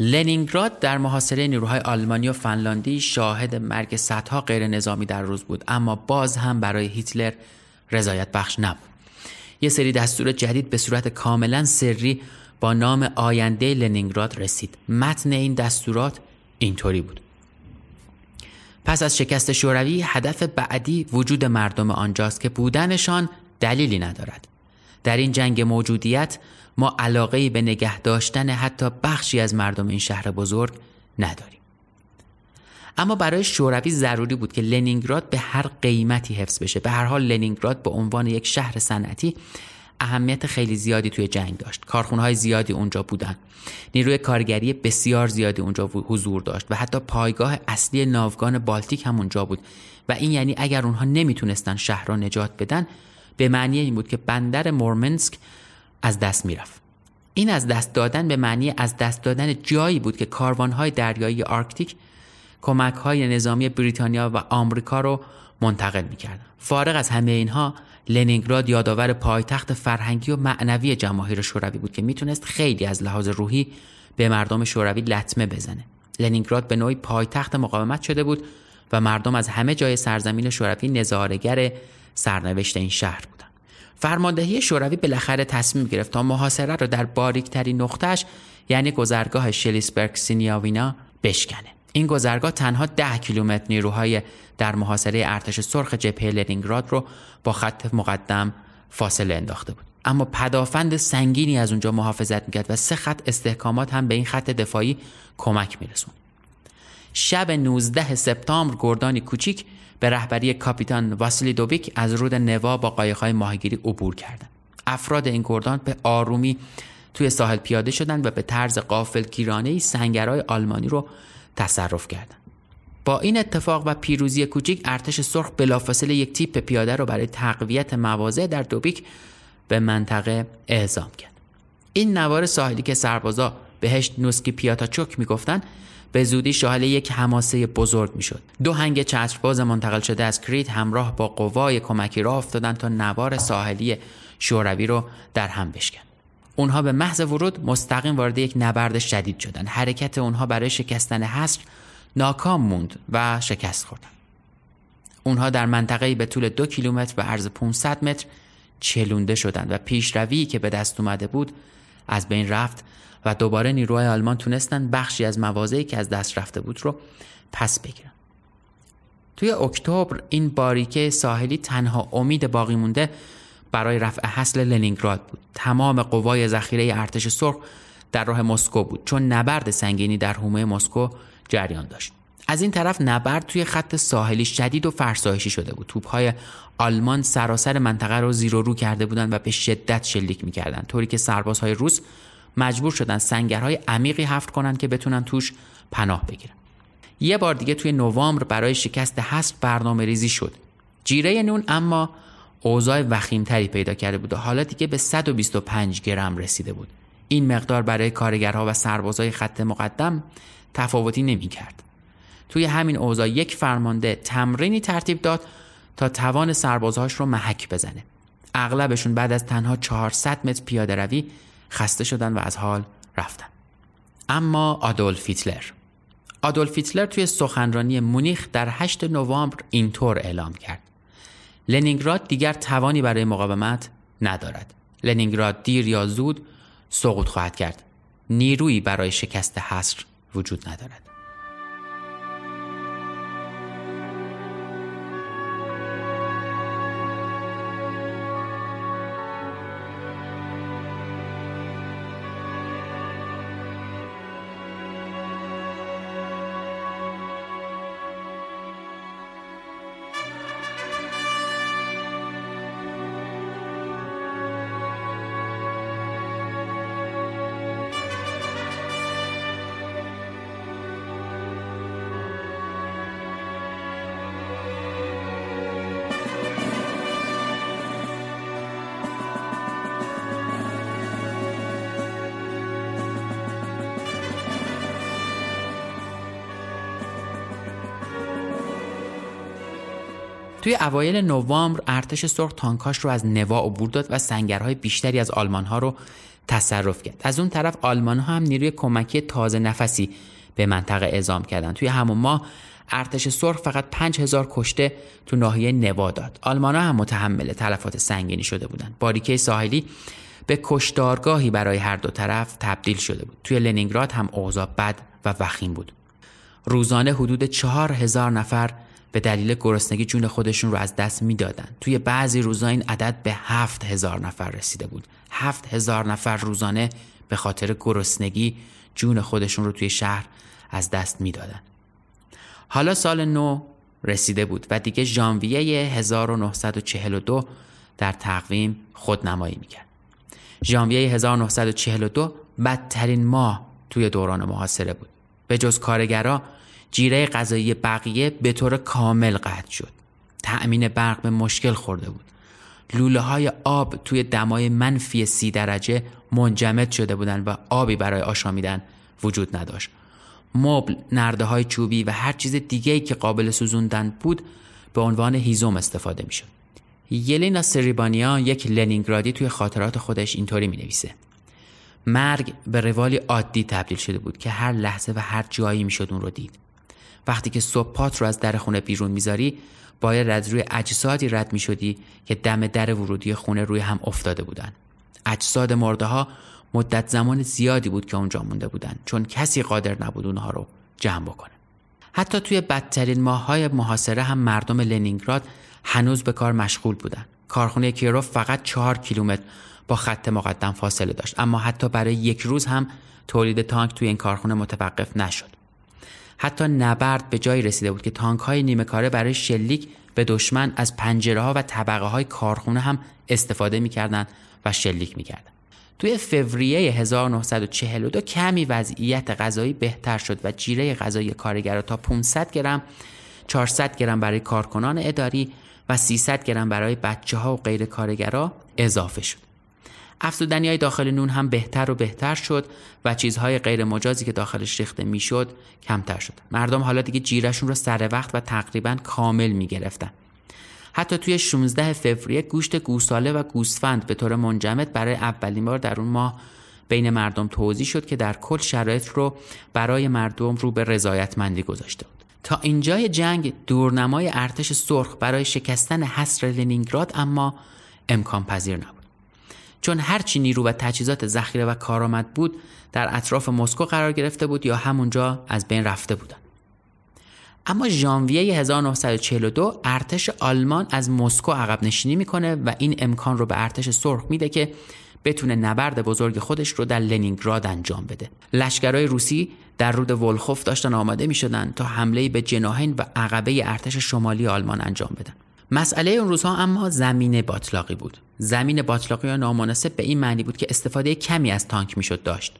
لنینگراد در محاصره نیروهای آلمانی و فنلاندی شاهد مرگ صدها غیر نظامی در روز بود اما باز هم برای هیتلر رضایت بخش نبود. یه سری دستور جدید به صورت کاملا سری با نام آینده لنینگراد رسید. متن این دستورات اینطوری بود. پس از شکست شوروی هدف بعدی وجود مردم آنجاست که بودنشان دلیلی ندارد. در این جنگ موجودیت ما علاقه به نگه داشتن حتی بخشی از مردم این شهر بزرگ نداریم. اما برای شوروی ضروری بود که لنینگراد به هر قیمتی حفظ بشه. به هر حال لنینگراد به عنوان یک شهر صنعتی اهمیت خیلی زیادی توی جنگ داشت. کارخونه های زیادی اونجا بودن. نیروی کارگری بسیار زیادی اونجا حضور داشت و حتی پایگاه اصلی ناوگان بالتیک هم اونجا بود و این یعنی اگر اونها نمی‌تونستن شهر را نجات بدن به معنی این بود که بندر مورمنسک از دست می‌رفت این از دست دادن به معنی از دست دادن جایی بود که کاروانهای دریایی آرکتیک کمک های نظامی بریتانیا و آمریکا رو منتقل می‌کردن فارغ از همه اینها لنینگراد یادآور پایتخت فرهنگی و معنوی جماهیر شوروی بود که می‌تونست خیلی از لحاظ روحی به مردم شوروی لطمه بزنه. لنینگراد به نوعی پایتخت مقاومت شده بود و مردم از همه جای سرزمین شوروی نظارگر سرنوشت این شهر بودن فرماندهی شوروی بالاخره تصمیم گرفت تا محاصره را در باریکترین نقطهش یعنی گذرگاه شلیسبرگ سینیاوینا بشکنه. این گذرگاه تنها ده کیلومتر نیروهای در محاصره ارتش سرخ جبهه لنینگراد رو با خط مقدم فاصله انداخته بود. اما پدافند سنگینی از اونجا محافظت می‌کرد و سه خط استحکامات هم به این خط دفاعی کمک میرسون شب 19 سپتامبر گردانی کوچیک به رهبری کاپیتان واسیلی دوبیک از رود نوا با قایقهای ماهیگیری عبور کردند. افراد این گردان به آرومی توی ساحل پیاده شدند و به طرز قافل گیرانه سنگرهای آلمانی رو تصرف کردند با این اتفاق و پیروزی کوچیک ارتش سرخ بلافاصله یک تیپ پیاده رو برای تقویت مواضع در دوبیک به منطقه اعزام کرد این نوار ساحلی که سربازا بهش نوسکی پیاتاچوک می‌گفتند به زودی شاهد یک حماسه بزرگ می‌شد. دو هنگ چترباز منتقل شده از کریت همراه با قوای کمکی را افتادند تا نوار ساحلی شوروی رو در هم بشکن. اونها به محض ورود مستقیم وارد یک نبرد شدید شدند. حرکت اونها برای شکستن حصر ناکام موند و شکست خوردند. اونها در منطقه‌ای به طول دو کیلومتر و عرض 500 متر چلونده شدند و پیشروی که به دست اومده بود از بین رفت و دوباره نیروهای آلمان تونستن بخشی از مواضعی که از دست رفته بود رو پس بگیرن توی اکتبر این باریکه ساحلی تنها امید باقی مونده برای رفع حصل لنینگراد بود. تمام قوای ذخیره ارتش سرخ در راه مسکو بود چون نبرد سنگینی در حومه مسکو جریان داشت. از این طرف نبرد توی خط ساحلی شدید و فرسایشی شده بود. توپهای آلمان سراسر منطقه رو زیر و رو کرده بودند و به شدت شلیک می‌کردند طوری که سربازهای روس مجبور شدن سنگرهای عمیقی حفر کنند که بتونن توش پناه بگیرن. یه بار دیگه توی نوامبر برای شکست حصر برنامه ریزی شد. جیره نون اما اوضاع وخیمتری پیدا کرده بود و حالا دیگه به 125 گرم رسیده بود. این مقدار برای کارگرها و سربازای خط مقدم تفاوتی نمی کرد. توی همین اوضاع یک فرمانده تمرینی ترتیب داد تا توان سربازهاش رو محک بزنه. اغلبشون بعد از تنها 400 متر پیاده روی خسته شدن و از حال رفتن. اما آدولف هیتلر. آدولف هیتلر توی سخنرانی مونیخ در 8 نوامبر اینطور اعلام کرد. لنینگراد دیگر توانی برای مقاومت ندارد. لنینگراد دیر یا زود سقوط خواهد کرد. نیرویی برای شکست حصر وجود ندارد. توی اوایل نوامبر ارتش سرخ تانکاش رو از نوا عبور داد و سنگرهای بیشتری از آلمان ها رو تصرف کرد. از اون طرف آلمان ها هم نیروی کمکی تازه نفسی به منطقه اعزام کردن توی همون ماه ارتش سرخ فقط 5000 کشته تو ناحیه نوا داد. آلمان ها هم متحمل تلفات سنگینی شده بودند. باریکه ساحلی به کشتارگاهی برای هر دو طرف تبدیل شده بود. توی لنینگراد هم اوضاع بد و وخیم بود. روزانه حدود چهار هزار نفر به دلیل گرسنگی جون خودشون رو از دست می‌دادن. توی بعضی روزا این عدد به هفت هزار نفر رسیده بود. هفت هزار نفر روزانه به خاطر گرسنگی جون خودشون رو توی شهر از دست می‌دادن. حالا سال نو رسیده بود و دیگه ژانویه 1942 در تقویم خودنمایی می‌کرد. ژانویه 1942 بدترین ماه توی دوران محاصره بود. به جز کارگرا جیره غذایی بقیه به طور کامل قطع شد تأمین برق به مشکل خورده بود لوله های آب توی دمای منفی سی درجه منجمد شده بودند و آبی برای آشامیدن وجود نداشت مبل، نرده های چوبی و هر چیز دیگه‌ای که قابل سوزوندن بود به عنوان هیزم استفاده می‌شد. یلینا سریبانیا یک لنینگرادی توی خاطرات خودش اینطوری می نویسه. مرگ به روالی عادی تبدیل شده بود که هر لحظه و هر جایی می‌شد اون رو دید. وقتی که صبح پات رو از در خونه بیرون می‌ذاری باید از روی اجسادی رد می‌شدی که دم در ورودی خونه روی هم افتاده بودن. اجساد مرده ها مدت زمان زیادی بود که اونجا مونده بودن چون کسی قادر نبود اونها رو جمع بکنه. حتی توی بدترین ماههای محاصره هم مردم لنینگراد هنوز به کار مشغول بودن. کارخونه کیروف فقط چهار کیلومتر با خط مقدم فاصله داشت اما حتی برای یک روز هم تولید تانک توی این کارخونه متوقف نشد. حتی نبرد به جایی رسیده بود که تانک های نیمه کاره برای شلیک به دشمن از پنجره ها و طبقه های کارخونه هم استفاده می‌کردند و شلیک می‌کردند. توی فوریه 1942 کمی وضعیت غذایی بهتر شد و جیره غذایی کارگرا تا 500 گرم 400 گرم برای کارکنان اداری و 300 گرم برای بچه ها و غیر کارگرا اضافه شد. افزودنی های داخل نون هم بهتر و بهتر شد و چیزهای غیر مجازی که داخلش ریخته می‌شد کمتر شد. مردم حالا دیگه جیرشون رو سر وقت و تقریبا کامل می گرفتن. حتی توی 16 فوریه گوشت گوساله و گوسفند به طور منجمد برای اولین بار در اون ماه بین مردم توضیح شد که در کل شرایط رو برای مردم رو به رضایتمندی گذاشته بود. تا اینجای جنگ دورنمای ارتش سرخ برای شکستن حصر لنینگراد اما امکان پذیر نبود. چون هرچی نیرو و تجهیزات ذخیره و کارآمد بود در اطراف مسکو قرار گرفته بود یا همونجا از بین رفته بودن. اما ژانویه 1942 ارتش آلمان از مسکو عقب نشینی می‌کنه و این امکان رو به ارتش سرخ میده که بتونه نبرد بزرگ خودش رو در لنینگراد انجام بده. لشکرهای روسی در رود ولخوف داشتن آماده می‌شدن تا حمله به جناهین و عقبه ارتش شمالی آلمان انجام بدن. مسئله اون روزها اما زمین باطلاقی بود. زمین باطلاقی یا نامناسب به این معنی بود که استفاده کمی از تانک می‌شد داشت.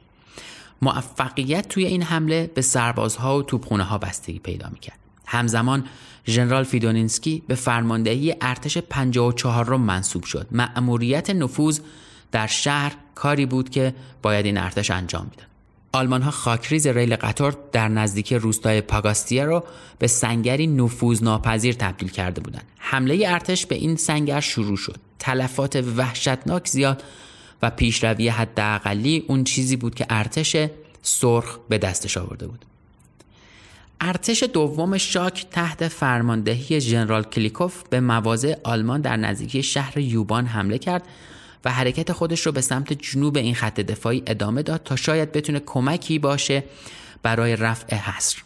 موفقیت توی این حمله به سربازها و توپخونه ها بستگی پیدا می‌کرد. همزمان ژنرال فیدونینسکی به فرماندهی ارتش 54 رو منصوب شد. مأموریت نفوذ در شهر کاری بود که باید این ارتش انجام می‌داد. آلمان ها خاکریز ریل قطار در نزدیکی روستای پاگاستیا رو به سنگری نفوذ ناپذیر تبدیل کرده بودند. حمله ارتش به این سنگر شروع شد. تلفات وحشتناک زیاد و پیشروی حداقلی اون چیزی بود که ارتش سرخ به دستش آورده بود. ارتش دوم شاک تحت فرماندهی ژنرال کلیکوف به مواضع آلمان در نزدیکی شهر یوبان حمله کرد و حرکت خودش رو به سمت جنوب این خط دفاعی ادامه داد تا شاید بتونه کمکی باشه برای رفع حصر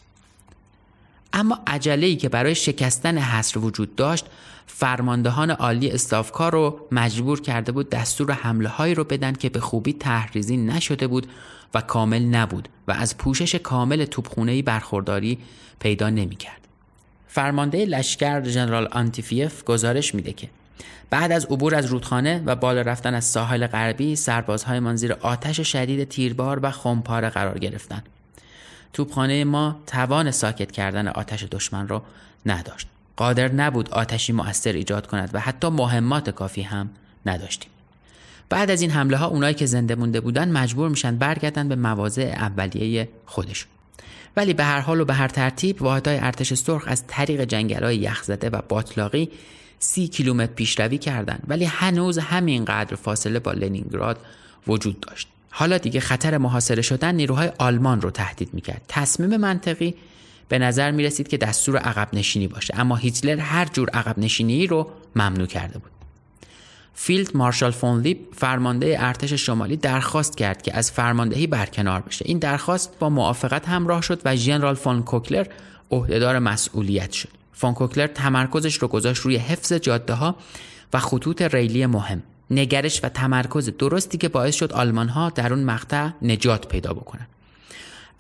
اما عجله که برای شکستن حصر وجود داشت فرماندهان عالی استافکار رو مجبور کرده بود دستور حمله هایی رو بدن که به خوبی تحریزی نشده بود و کامل نبود و از پوشش کامل توپخونه‌ای برخورداری پیدا نمی‌کرد. فرمانده لشکر ژنرال آنتیفیف گزارش میده که بعد از عبور از رودخانه و بالا رفتن از ساحل غربی سربازهای زیر آتش شدید تیربار و خمپاره قرار گرفتند. توپخانه ما توان ساکت کردن آتش دشمن را نداشت. قادر نبود آتشی مؤثر ایجاد کند و حتی مهمات کافی هم نداشتیم. بعد از این حمله ها اونایی که زنده مونده بودن مجبور میشن برگردن به مواضع اولیه خودشون. ولی به هر حال و به هر ترتیب واحدهای ارتش سرخ از طریق جنگل‌های یخزده و باطلاقی سی کیلومتر پیشروی کردند ولی هنوز همینقدر فاصله با لنینگراد وجود داشت. حالا دیگه خطر محاصره شدن نیروهای آلمان رو تهدید می‌کرد. تصمیم منطقی به نظر می رسید که دستور عقب نشینی باشه اما هیتلر هر جور عقب نشینی رو ممنوع کرده بود. فیلد مارشال فون لیب فرمانده ارتش شمالی درخواست کرد که از فرماندهی برکنار بشه. این درخواست با موافقت همراه شد و ژنرال فون کوکلر عهدهدار مسئولیت شد. فون کوکلر تمرکزش رو گذاشت روی حفظ جاده ها و خطوط ریلی مهم. نگرش و تمرکز درستی که باعث شد آلمان ها در اون مقطع نجات پیدا بکنن.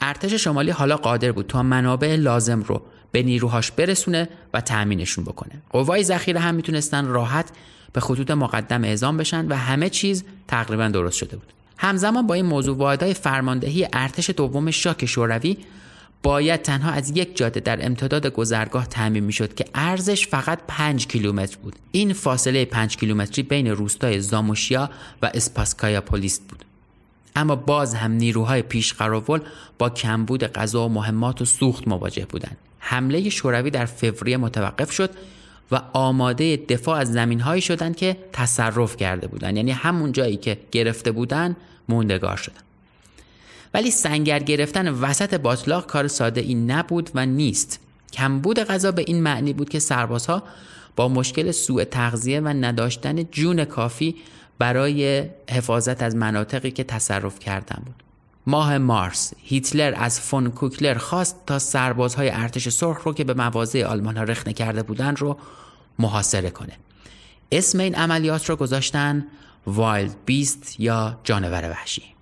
ارتش شمالی حالا قادر بود تا منابع لازم رو به نیروهاش برسونه و تأمینشون بکنه. قوای ذخیره هم می‌تونستن راحت به خطوط مقدم اعزام بشن و همه چیز تقریبا درست شده بود. همزمان با این موضوع واحدهای فرماندهی ارتش دوم شاک شوروی باید تنها از یک جاده در امتداد گذرگاه تعمین می‌شد که ارزش فقط 5 کیلومتر بود. این فاصله 5 کیلومتری بین روستای زاموشیا و اسپاسکایا پولیس بود. اما باز هم نیروهای پیش قراول با کمبود غذا و مهمات و سوخت مواجه بودند. حمله شوروی در فوریه متوقف شد و آماده دفاع از زمینهایی شدند که تصرف کرده بودند. یعنی همون جایی که گرفته بودند موندگار شدند. ولی سنگر گرفتن وسط باطلاق کار ساده این نبود و نیست. کمبود غذا به این معنی بود که سربازها با مشکل سوء تغذیه و نداشتن جون کافی برای حفاظت از مناطقی که تصرف کردن بود. ماه مارس هیتلر از فون کوکلر خواست تا سربازهای ارتش سرخ رو که به مواضع آلمان ها رخنه کرده بودن رو محاصره کنه. اسم این عملیات رو گذاشتن Wild Beast یا جانور وحشی.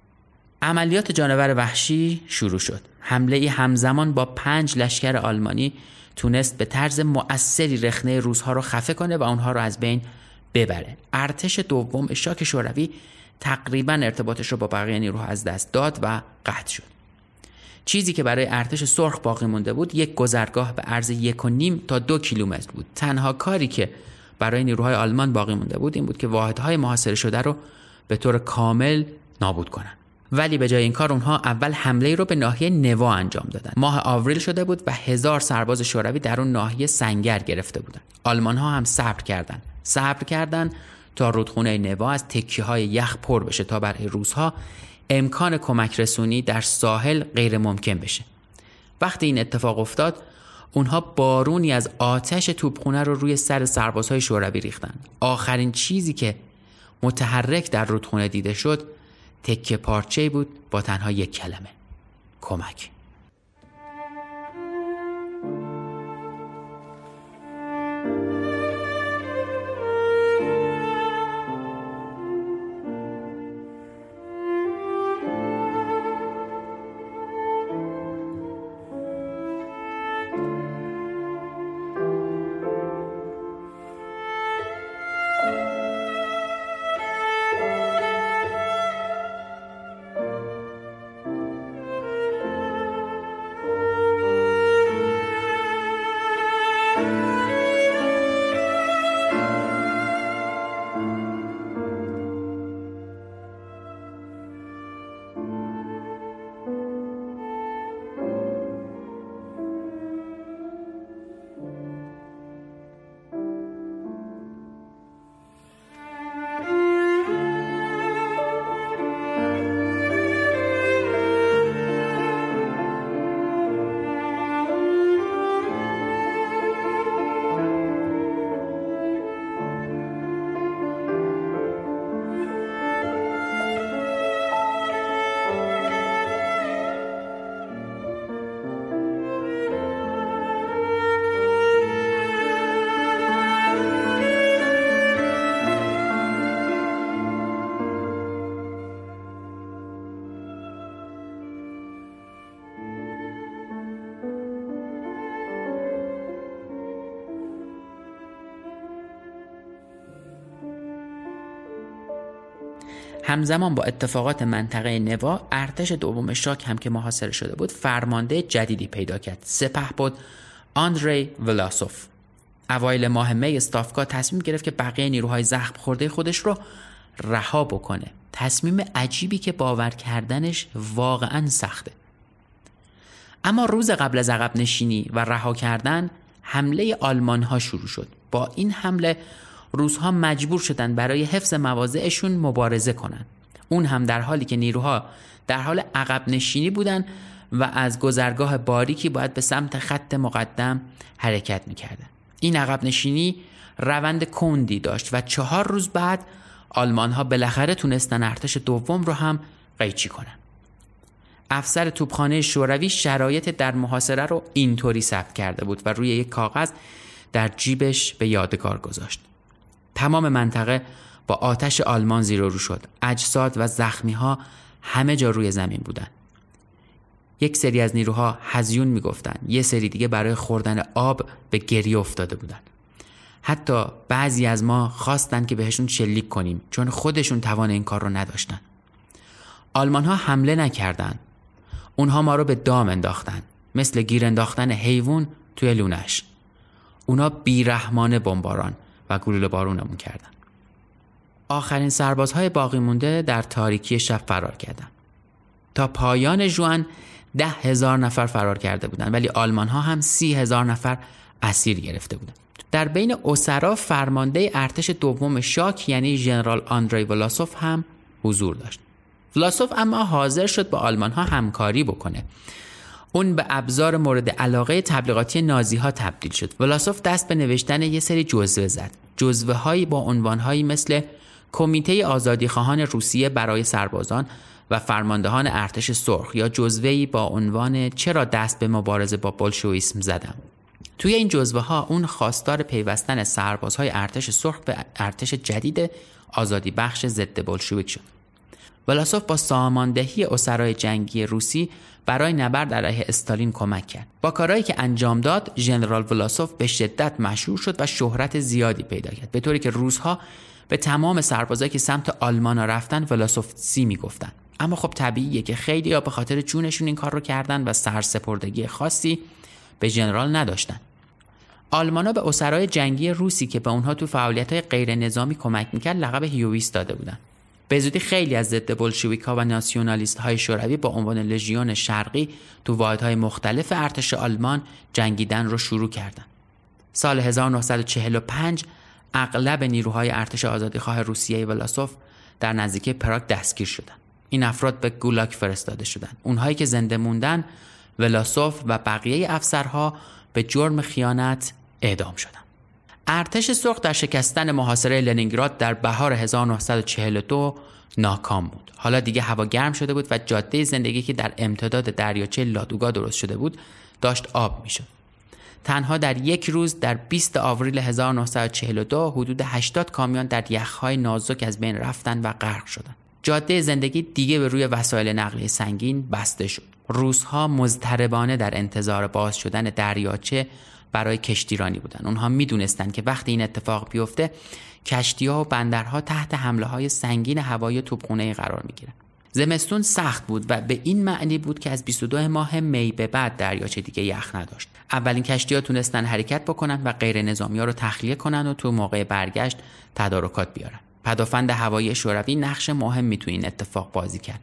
عملیات جانور وحشی شروع شد. حمله همزمان با پنج لشکر آلمانی تونست به طرز مؤثری رخنه روزها رو خفه کنه و اونها رو از بین ببره. ارتش دوم شاک شوروی تقریبا ارتباطش رو با بقیه نیروها از دست داد و قطع شد. چیزی که برای ارتش سرخ باقی مونده بود یک گذرگاه به عرض یک و نیم تا دو کیلومتر بود. تنها کاری که برای نیروهای آلمان باقی مونده بود این بود که واحدهای محاصره شده رو به طور کامل نابود کنند. ولی به جای این کار اونها اول حمله رو به ناحیه نوا انجام دادن. ماه آوریل شده بود و هزار سرباز شوروی در اون ناحیه سنگر گرفته بودن. آلمان ها هم صبر کردند صبر کردند تا رودخونه نوا از تکیه های یخ پر بشه تا برای روزها امکان کمک رسونی در ساحل غیر ممکن بشه. وقتی این اتفاق افتاد اونها بارونی از آتش توپخونه رو روی سر سربازهای شوروی ریختن. آخرین چیزی که متحرک در رودخونه دیده شد تکه پارچه بود با تنها یک کلمه. کمک. همزمان با اتفاقات منطقه نوا ارتش دوم شاک هم که محاصره شده بود فرمانده جدیدی پیدا کرد. سپه بود آندری ولاسوف اوایل ماه می استافکا تصمیم گرفت که بقیه نیروهای زخم خورده خودش رو رها بکنه. تصمیم عجیبی که باور کردنش واقعا سخته. اما روز قبل از عقب نشینی و رها کردن حمله آلمان ها شروع شد. با این حمله روزها مجبور شدن برای حفظ مواضعشون مبارزه کنند. اون هم در حالی که نیروها در حال عقب نشینی بودن و از گذرگاه باریکی باید به سمت خط مقدم حرکت می‌کردن. این عقب نشینی روند کندی داشت و چهار روز بعد آلمان ها بالاخره تونستن ارتش دوم رو هم قیچی کنن. افسر توپخانه شوروی شرایط در محاصره رو اینطوری ثبت کرده بود و روی یک کاغذ در جیبش به یادگار گذاشت. تمام منطقه با آتش آلمان زیر رو شد. اجساد و زخمی ها همه جا روی زمین بودند یک سری از نیروها هزیون می‌گفتند یه سری دیگه برای خوردن آب به گریه افتاده بودند حتی بعضی از ما خواستند که بهشون شلیک کنیم چون خودشون توان این کار رو نداشتن. آلمان ها حمله نکردند اونها ما رو به دام انداختن. مثل گیر انداختن حیوان توی لونش اونا بیرحمانه بمباران. و گلوله بارونمون کردن آخرین سربازهای باقی مونده در تاریکی شب فرار کردند. تا پایان جوان ده هزار نفر فرار کرده بودند ولی آلمان ها هم سی هزار نفر اسیر گرفته بودند. در بین اسرا فرمانده ارتش دوم شاک یعنی ژنرال آندری ولاسوف هم حضور داشت. ولاسوف اما حاضر شد با آلمان ها همکاری بکنه. اون به ابزار مورد علاقه تبلیغاتی نازی ها تبدیل شد. ولاسوف دست به نوشتن یه سری جزوه زد. جزوه هایی با عنوان هایی مثل کمیته آزادیخواهان روسیه برای سربازان و فرماندهان ارتش سرخ یا جزوهی با عنوان چرا دست به مبارزه با بلشویسم زدم توی این جزوه ها اون خواستار پیوستن سربازهای ارتش سرخ به ارتش جدید آزادی بخش ضد بلشویک شد ولاسوف با ساماندهی اسرای جنگی روسی برای نبرد علیه استالین کمک کرد. با کارهایی که انجام داد ژنرال ولاسوف به شدت مشهور شد و شهرت زیادی پیدا کرد. به طوری که روزها به تمام سربازایی که سمت آلمان رفتن ولاسوفسی می‌گفتن. اما خب طبیعیه که خیلی یا به خاطر جونشون این کار رو کردن و سرسپردگی خاصی به ژنرال نداشتن. آلمانا به اسرای جنگی روسی که به اونها تو فعالیت های غیر نظامی کمک می‌کرد لقب هیویس داده بودن. به زودی خیلی از ضد بلشویکا و ناسیونالیست های شوروی با عنوان لژیون شرقی تو واحدهای مختلف ارتش آلمان جنگیدن رو شروع کردند. سال 1945 اغلب نیروهای ارتش آزادیخواه روسیه ولاسوف در نزدیکی پراگ دستگیر شدند. این افراد به گولاک فرستاده شدند. اونهایی که زنده موندن ولاسوف و بقیه افسرها به جرم خیانت اعدام شدند. ارتش سرخ در شکستن محاصره لنینگراد در بهار 1942 ناکام بود. حالا دیگه هوا گرم شده بود و جاده زندگی که در امتداد دریاچه لادوگا درست شده بود داشت آب می‌شد. تنها در یک روز در 20 آوریل 1942 حدود 80 کامیون در یخهای نازک از بین رفتن و غرق شدند. جاده زندگی دیگه به روی وسایل نقلیه سنگین بسته شد. روزها مضطربانه در انتظار باز شدن دریاچه برای کشتیرانی بودن. اونها می‌دونستند که وقتی این اتفاق بیفته کشتی ها و بندرها تحت حمله های سنگین هوایی توپخونه قرار می‌گیرن. زمستون سخت بود و به این معنی بود که از 22 ماه می به بعد دریاچه دیگه یخ نداشت. اولین کشتی ها تونستن حرکت بکنن و غیر نظامی ها رو تخلیه کنن و تو موقع برگشت تدارکات بیارن. پدافند هوایی شوروی نقش مهمی تو این اتفاق بازی کرد.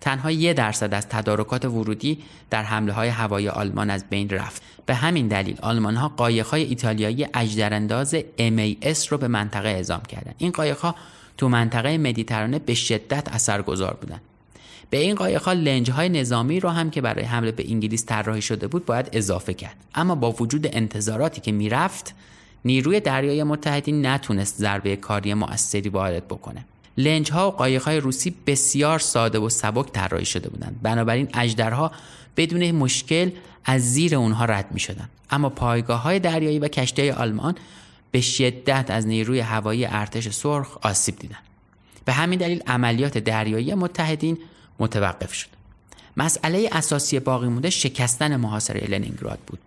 تنها یک درصد از تدارکات ورودی در حمله های هوایی آلمان از بین رفت. به همین دلیل آلمان ها قایق های ایتالیایی اجدرانداز MAS رو به منطقه اعزام کردند. این قایق ها تو منطقه مدیترانه به شدت اثرگذار بودند. به این قایقها لنج های نظامی رو هم که برای حمله به انگلیس طراحی شده بود باید اضافه کرد اما با وجود انتظاراتی که می‌رفت نیروی دریای متحدین نتونست ضربه کاری مؤثری وارد بکنه لنج ها و قایق های روسی بسیار ساده و سبک طراحی شده بودند بنابراین اجدرها بدون مشکل از زیر اونها رد می شدن. اما پایگاه های دریایی و کشتی آلمان به شدت از نیروی هوایی ارتش سرخ آسیب دیدند. به همین دلیل عملیات دریایی متحدین متوقف شد. مسئله اساسی باقی مونده شکستن محاصره لنینگراد بود.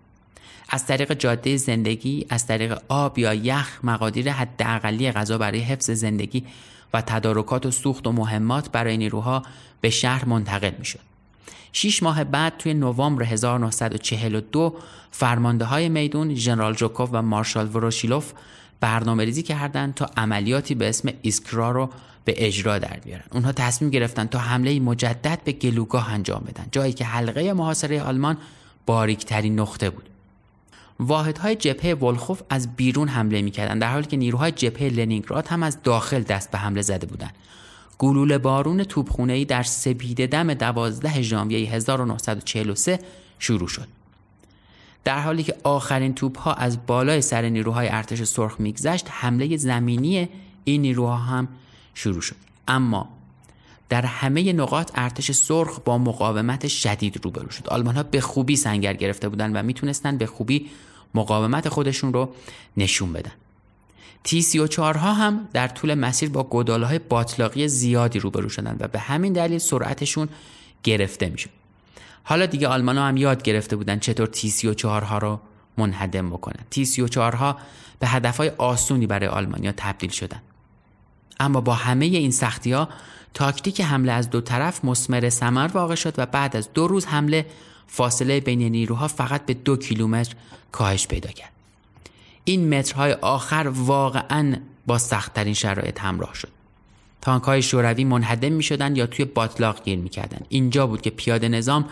از طریق جاده زندگی از طریق آب یا یخ مقادیر حداقلی غذا برای حفظ زندگی و تدارکات و سوخت و مهمات برای نیروها به شهر منتقل می شد. شیش ماه بعد توی نوامبر 1942 فرمانده های میدون ژنرال جوکوف و مارشال وروشیلوف برنامه ریزی کردند تا عملیاتی به اسم ایسکرا رو به اجرا در بیارن اونها تصمیم گرفتن تا حمله مجدد به گلوگاه انجام بدن جایی که حلقه محاصره آلمان باریکترین نقطه بود واحدهای جبهه ولخوف از بیرون حمله می‌کردند در حالی که نیروهای جبهه لنینگراد هم از داخل دست به حمله زده بودند. گلوله بارون توپخانه‌ای در سپیده دم 12 ژانویه 1943 شروع شد. در حالی که آخرین توپ ها از بالای سر نیروهای ارتش سرخ میگذشت حمله زمینی این نیروها هم شروع شد. اما در همه نقاط ارتش سرخ با مقاومت شدید روبرو شد. آلمان ها به خوبی سنگر گرفته بودند و می‌تونستند به خوبی مقاومت خودشون رو نشون بدن. تی 34 ها هم در طول مسیر با گداله های باطلاقی زیادی روبرو شدند و به همین دلیل سرعتشون گرفته می‌شد حالا دیگه آلمان ها هم یاد گرفته بودن چطور تی 34 ها رو منهدم بکنن. تی 34 ها به هدف های آسونی برای آلمانیا تبدیل شدن. اما با همه این سختی ها تاکتیک حمله از دو طرف مسمر ثمر واقع شد و بعد از دو روز حمله فاصله بین نیروها فقط به دو کیلومتر کاهش پیدا کرد. این مترهای آخر واقعا با سختترین شرایط همراه شد. تانک های شوروی منهدم می شدن یا توی باتلاق گیر می کردن. اینجا بود که پیاده نظام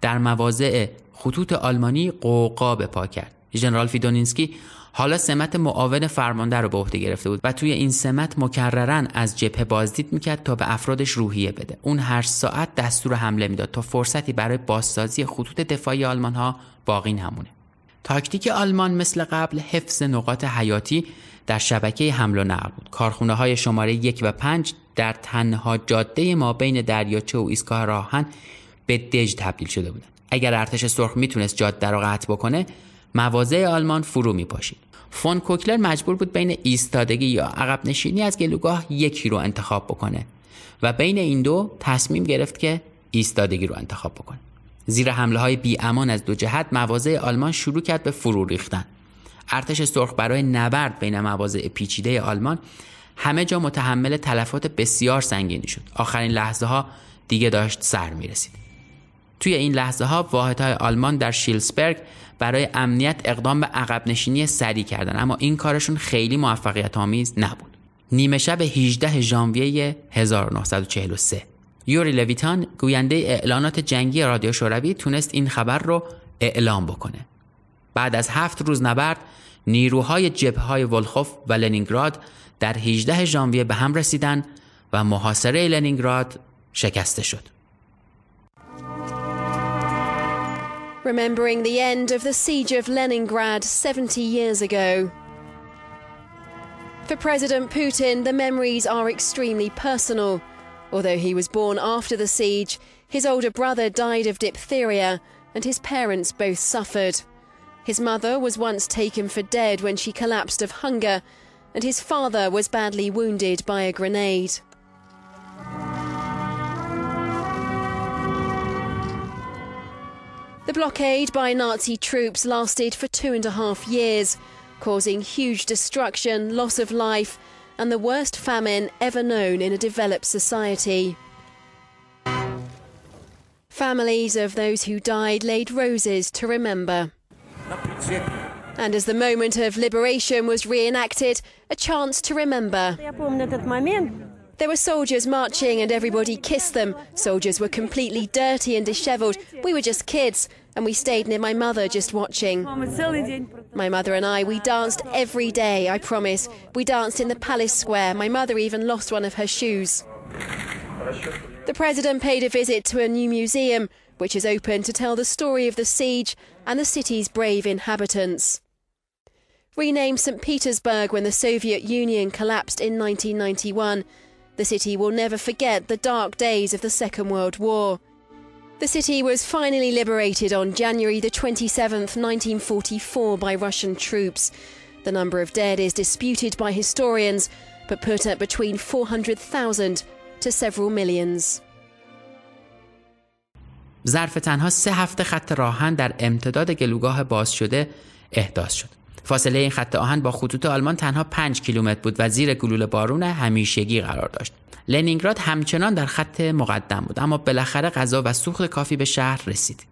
در مواضع خطوط آلمانی غوغا به پا کرد. ژنرال فدیونینسکی حالا سمت معاون فرمانده رو به عهده گرفته بود و توی این سمت مکررن از جبهه بازدید می‌کرد تا به افرادش روحیه بده. اون هر ساعت دستور حمله می‌داد تا فرصتی برای بازسازی خطوط دفاعی آلمان ها باقی نمونه. تاکتیک آلمان مثل قبل حفظ نقاط حیاتی در شبکه حمل و نقل بود. کارخونه های شماره یک و پنج در تنها جاده ما بین دریاچه و ایستگاه راهن به دژ تبدیل شده بودند. اگر ارتش سرخ می‌تونست جاده را قطع بکنه مواضع آلمان فرو می پاشید. فون کوکلر مجبور بود بین ایستادگی یا عقب نشینی از گلوگاه یکی رو انتخاب بکنه و بین این دو تصمیم گرفت که ایستادگی رو انتخاب بکنه. زیر حمله های بی امان از دو جهت مواضع آلمان شروع کرد به فرو ریختن. ارتش سرخ برای نبرد بین مواضع پیچیده آلمان همه جا متحمل تلفات بسیار سنگینی شد. آخرین لحظه ها دیگه داشت سر می رسید. توی این لحظه ها واحدهای آلمان در شیلسبرگ برای امنیت اقدام به عقب نشینی سریع کردن. اما این کارشون خیلی موفقیت آمیز نبود. نیمه شب 18 ژانویه 1943 یوری لویتان گوینده اعلانات جنگی رادیو شوروی تونست این خبر رو اعلام بکنه. بعد از هفت روز نبرد نیروهای جبهه های ولخوف و لنینگراد در 18 ژانویه به هم رسیدن و محاصره لنینگراد شکسته شد. Remembering the end of the siege of Leningrad 70 years ago. For President Putin, the memories are extremely personal. Although he was born after the siege, his older brother died of diphtheria and his parents both suffered. His mother was once taken for dead when she collapsed of hunger, and his father was badly wounded by a grenade. The blockade by Nazi troops lasted for two and a half years, causing huge destruction, loss of life, and the worst famine ever known in a developed society. Families of those who died laid roses to remember. And as the moment of liberation was reenacted, a chance to remember. There were soldiers marching and everybody kissed them. Soldiers were completely dirty and dishevelled. We were just kids and we stayed near my mother just watching. My mother and I, we danced every day, I promise. We danced in the palace square. My mother even lost one of her shoes. The president paid a visit to a new museum, which is open to tell the story of the siege and the city's brave inhabitants. Renamed St. Petersburg when the Soviet Union collapsed in 1991, the city will never forget the dark days of the Second World War. The city was finally liberated on January the 27th, 1944 by Russian troops. The number of dead is disputed by historians, but put at between 400,000 to several millions. ظرف تنها سه هفته خط راهن در امتداد گلوگاه باز شده احداث شد فاصله این خط آهن با خطوط آلمان تنها 5 کیلومتر بود و زیر گلوله بارون همیشگی قرار داشت. لنینگراد همچنان در خط مقدم بود اما بالاخره غذا و سوخت کافی به شهر رسید.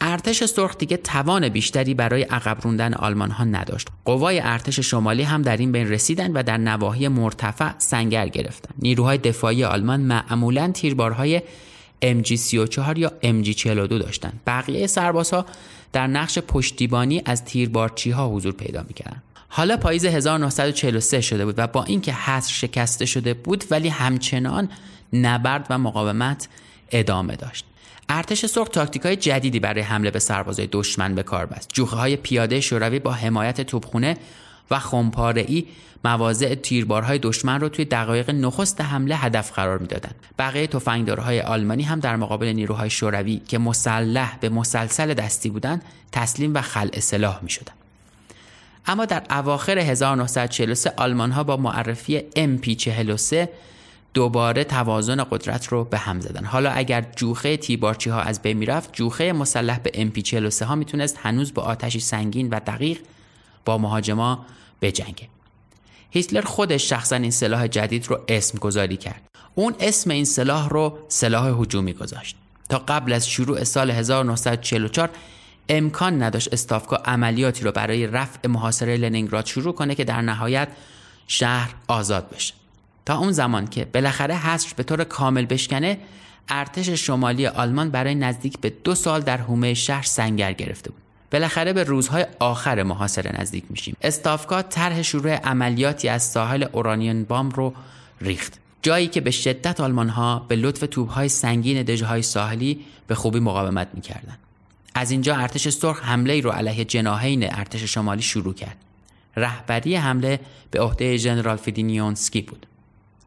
ارتش سرخ دیگه توان بیشتری برای عقب روندن آلمان ها نداشت. قوای ارتش شمالی هم در این بین رسیدند و در نواحی مرتفع سنگر گرفتند. نیروهای دفاعی آلمان معمولا تیربارهای MG34 یا MG42 داشتند. بقیه سربازها در نقش پشتیبانی از تیربارچی ها حضور پیدا می‌کردند. حالا پاییز 1943 شده بود و با اینکه حصر شکسته شده بود ولی همچنان نبرد و مقاومت ادامه داشت. ارتش سرخ تاکتیک های جدیدی برای حمله به سربازای دشمن به کار بست. جوخه های پیاده شوروی با حمایت توپخونه و خمپاره ای مواضع تیربارهای دشمن رو توی دقایق نخست حمله هدف قرار می‌دادند. بقیه تفنگدارهای آلمانی هم در مقابل نیروهای شوروی که مسلح به مسلسل دستی بودند تسلیم و خلع سلاح می شدن. اما در اواخر 1943 آلمان ها با معرفی MP43 دوباره توازن قدرت رو به هم زدن حالا اگر جوخه تیبارچی ها از بین می‌رفت جوخه مسلح به MP43 ها می‌تونست هنوز با آتشی سنگین و دقیق با مهاجما بجنگه. هیتلر خودش شخصا این سلاح جدید رو اسم گذاری کرد. اون اسم این سلاح رو سلاح هجومی گذاشت. تا قبل از شروع سال 1944 امکان نداشت استافکا عملیاتی رو برای رفع محاصره لنینگراد شروع کنه که در نهایت شهر آزاد بشه. تا اون زمان که بالاخره حصر به طور کامل بشکنه ارتش شمالی آلمان برای نزدیک به دو سال در حومه شهر سنگر گرفته بود. بالاخره به روزهای آخر محاصره نزدیک میشیم. استافکا طرح شروع عملیاتی از ساحل اورانیون بام رو ریخت. جایی که به شدت آلمان ها به لطف توپهای سنگین دژهای ساحلی به خوبی مقاومت می‌کردند از اینجا ارتش سرخ حمله رو علیه جناحین ارتش شمالی شروع کرد. رهبری حمله به عهده ژنرال فدیونینسکی بود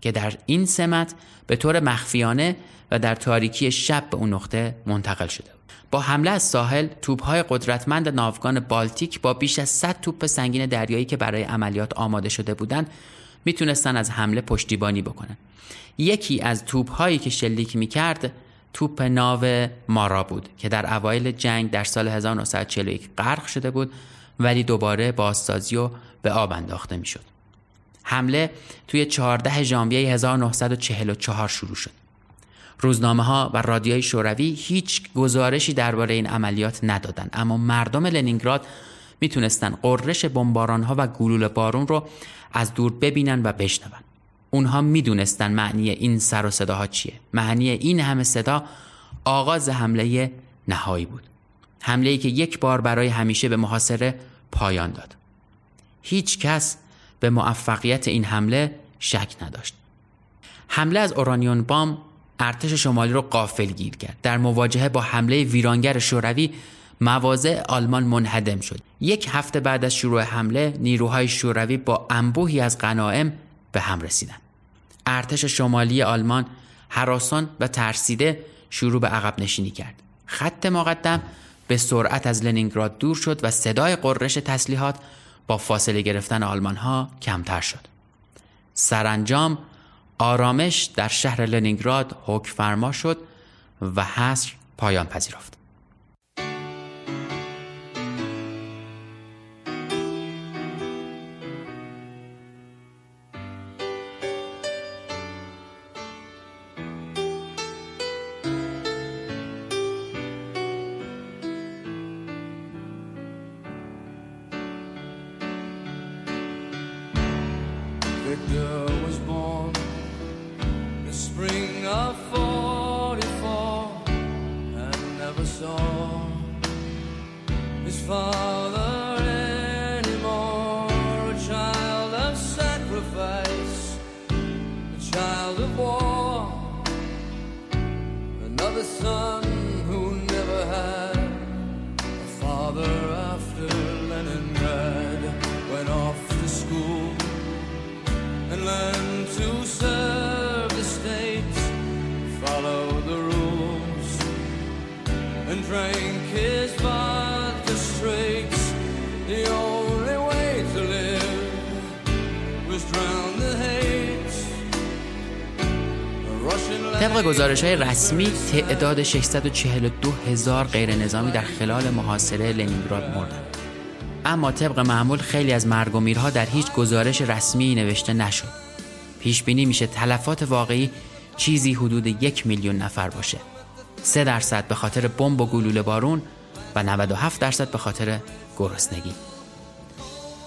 که در این سمت به طور مخفیانه و در تاریکی شب به اون نقطه منتقل شده با حمله از ساحل توپهای قدرتمند ناوگان بالتیک با بیش از 100 توپ سنگین دریایی که برای عملیات آماده شده بودند می‌تونستن از حمله پشتیبانی بکنن یکی از توپهایی که شلیک می‌کرد توپ ناو مارا بود که در اوایل جنگ در سال 1941 غرق شده بود ولی دوباره بازسازی و به آب انداخته می‌شد. حمله توی 14 ژانویه 1944 شروع شد. روزنامه ها و رادیوی شوروی هیچ گزارشی درباره این عملیات ندادند اما مردم لنینگراد می‌تونستن قررش بمباران ها و گلوله بارون رو از دور ببینن و بشنون. اونها می‌دونستن معنی این سر و صداها چیه. معنی این همه صدا آغاز حمله نهایی بود. حمله ای که یک بار برای همیشه به محاصره پایان داد. هیچ کس به موفقیت این حمله شک نداشت. حمله از اورانیون بام ارتش شمالی رو قافل گیر کرد. در مواجهه با حمله ویرانگر شوروی مواضع آلمان منهدم شد. یک هفته بعد از شروع حمله نیروهای شوروی با انبوهی از غنایم به هم رسیدند. ارتش شمالی آلمان حراسان و ترسیده شروع به عقب نشینی کرد. خط مقدم به سرعت از لنینگراد دور شد و صدای قررش تسلیحات با فاصله گرفتن آلمان ها کمتر شد. سرانجام آرامش در شهر لنینگراد حکم فرما شد و حصر پایان پذیرفت. طبق گزارش های رسمی تعداد 642 هزار غیر نظامی در خلال محاصره لنینگراد مردند. اما طبق معمول خیلی از مرگ و میرها در هیچ گزارش رسمی نوشته نشد. پیش بینی میشه تلفات واقعی چیزی حدود یک میلیون نفر باشه. 3 درصد به خاطر بمب و گلوله بارون و 97 درصد به خاطر گرسنگی.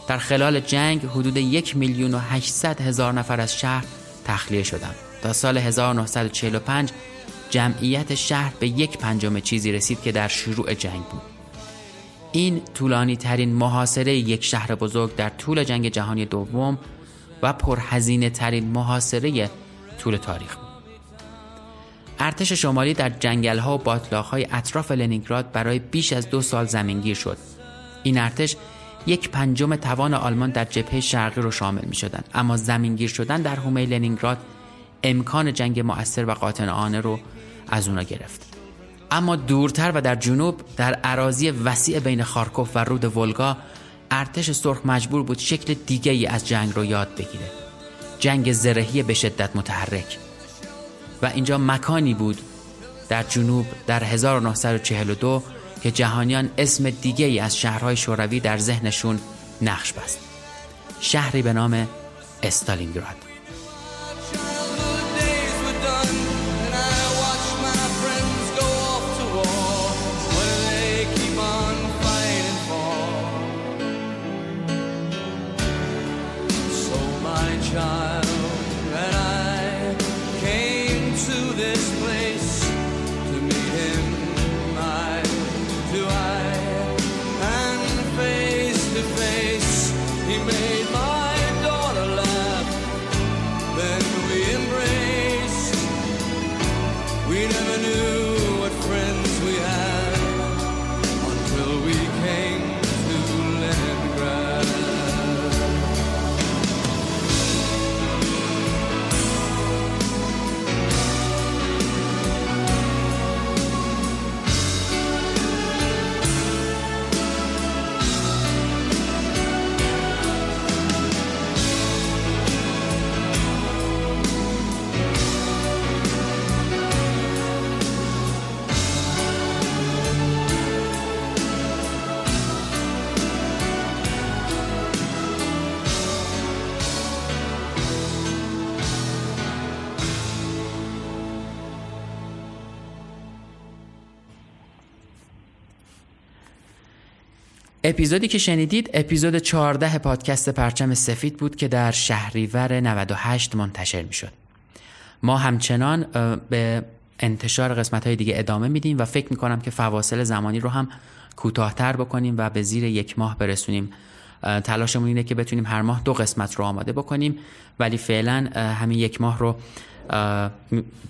در خلال جنگ حدود یک میلیون و 800 هزار نفر از شهر تخلیه شدند. سال 1945 جمعیت شهر به یک پنجم چیزی رسید که در شروع جنگ بود. این طولانی ترین محاصره یک شهر بزرگ در طول جنگ جهانی دوم و پرهزینه ترین محاصره طول تاریخ بود. ارتش شمالی در جنگل ها و باطلاق های اطراف لنینگراد برای بیش از دو سال زمینگیر شد. این ارتش یک پنجم توان آلمان در جبهه شرقی رو شامل می شدن. اما زمینگیر شدن در حومه لنینگراد امکان جنگ مؤثر و قاطعانه رو از اونا گرفت. اما دورتر و در جنوب در عراضی وسیع بین خارکوف و رود ولگا ارتش سرخ مجبور بود شکل دیگه ای از جنگ رو یاد بگیره. جنگ زرهی به شدت متحرک. و اینجا مکانی بود در جنوب در 1942 که جهانیان اسم دیگه ای از شهرهای شوروی در ذهنشون نقش بست. شهری به نام استالینگراد. اپیزودی که شنیدید اپیزود 14 پادکست پرچم سفید بود که در شهریور 98 منتشر می شد. ما همچنان به انتشار قسمت های دیگه ادامه میدیم و فکر می کنم که فواصل زمانی رو هم کوتاهتر بکنیم و به زیر یک ماه برسونیم تلاشمون اینه که بتونیم هر ماه دو قسمت رو آماده بکنیم ولی فعلا همین یک ماه رو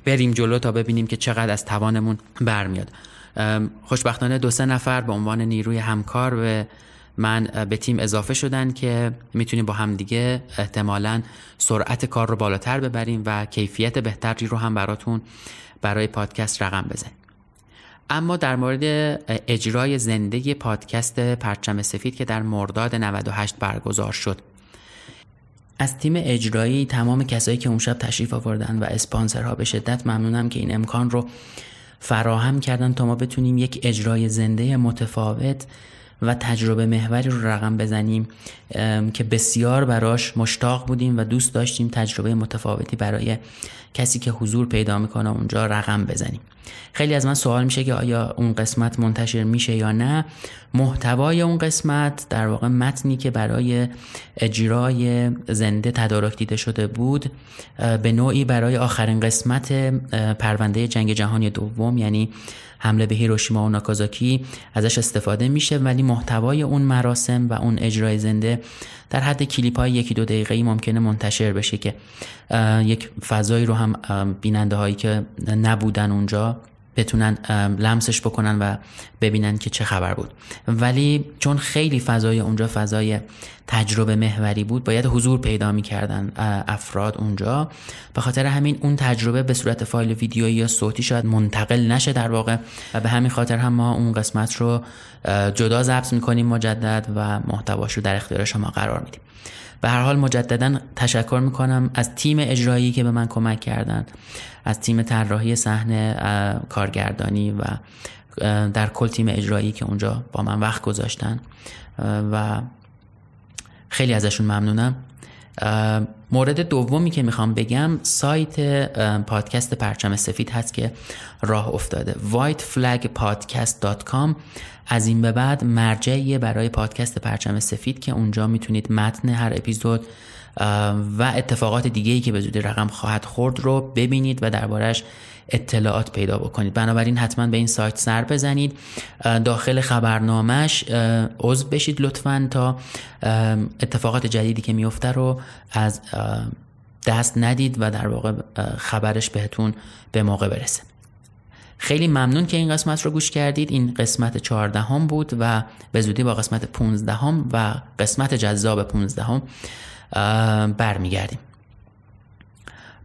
بریم جلو تا ببینیم که چقدر از توانمون برمیاد خوشبختانه دو سه نفر به عنوان نیروی همکار به من به تیم اضافه شدن که می‌تونیم با همدیگه احتمالا سرعت کار رو بالاتر ببریم و کیفیت بهتری رو هم براتون برای پادکست رقم بزنیم. اما در مورد اجرای زنده پادکست پرچم سفید که در مرداد 98 برگزار شد. از تیم اجرایی تمام کسایی که اون شب تشریف آوردن و اسپانسرها به شدت ممنونم که این امکان رو فراهم کردن تا ما بتونیم یک اجرای زنده متفاوت و تجربه محوری رو رقم بزنیم. که بسیار براش مشتاق بودیم و دوست داشتیم تجربه متفاوتی برای کسی که حضور پیدا می‌کنه اونجا رقم بزنیم. خیلی از من سوال میشه که آیا اون قسمت منتشر میشه یا نه؟ محتوای اون قسمت در واقع متنی که برای اجرای زنده تدارک دیده شده بود به نوعی برای آخرین قسمت پرونده جنگ جهانی دوم یعنی حمله به هیروشیما و ناکازاکی ازش استفاده میشه. ولی محتوای اون مراسم و اون اجرای زنده در حد کلیپ های یکی دو دقیقه ای ممکنه منتشر بشه که یک فضایی رو هم بیننده هایی که نبودن اونجا بتونن لمسش بکنن و ببینن که چه خبر بود. ولی چون خیلی فضای اونجا فضای تجربه محوری بود باید حضور پیدا می‌کردن افراد اونجا. به خاطر همین اون تجربه به صورت فایل ویدیویی یا صوتی شاید منتقل نشه در واقع. و به همین خاطر هم ما اون قسمت رو جدا ضبط می‌کنیم مجدد و محتواش رو در اختیار شما قرار میدیم. به هر حال مجددا تشکر می‌کنم از تیم اجرایی که به من کمک کردن از تیم طراحی صحنه کارگردانی و در کل تیم اجرایی که اونجا با من وقت گذاشتن. و خیلی ازشون ممنونم. مورد دومی که می‌خوام بگم سایت پادکست پرچم سفید هست که راه افتاده. whiteflagpodcast.com از این به بعد مرجعیه برای پادکست پرچم سفید که اونجا می‌تونید متن هر اپیزود و اتفاقات دیگه ای که به زودی رقم خواهد خورد رو ببینید و دربارش اطلاعات پیدا بکنید. بنابراین حتما به این سایت سر بزنید. داخل خبرنامهش عضو بشید لطفا تا اتفاقات جدیدی که میفته رو از دست ندید و در واقع خبرش بهتون به موقع برسه. خیلی ممنون که این قسمت رو گوش کردید. این قسمت چهاردهم بود و به زودی با قسمت پونزدهم و قسمت جذاب پونزدهم برمیگردیم.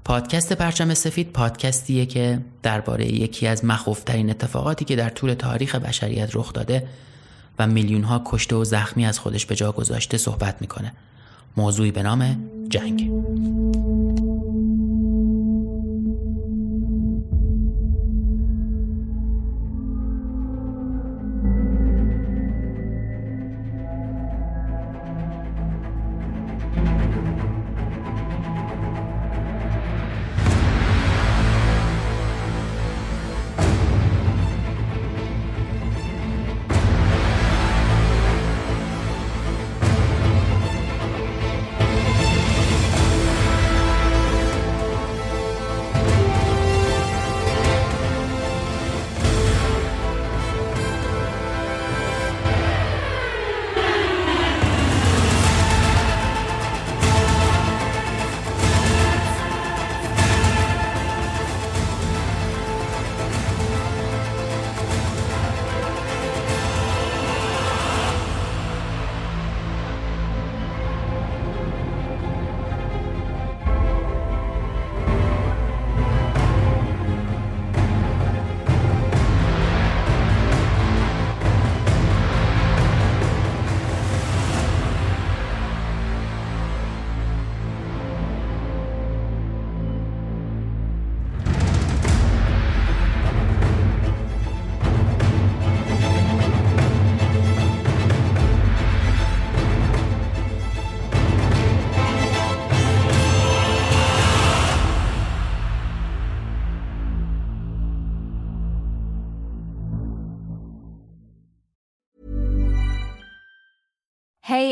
پادکست پرچم سفید پادکستیه که درباره یکی از مخوفترین اتفاقاتی که در طول تاریخ بشریت رخ داده و میلیون ها کشته و زخمی از خودش به جا گذاشته صحبت می‌کنه. موضوعی به نام جنگ.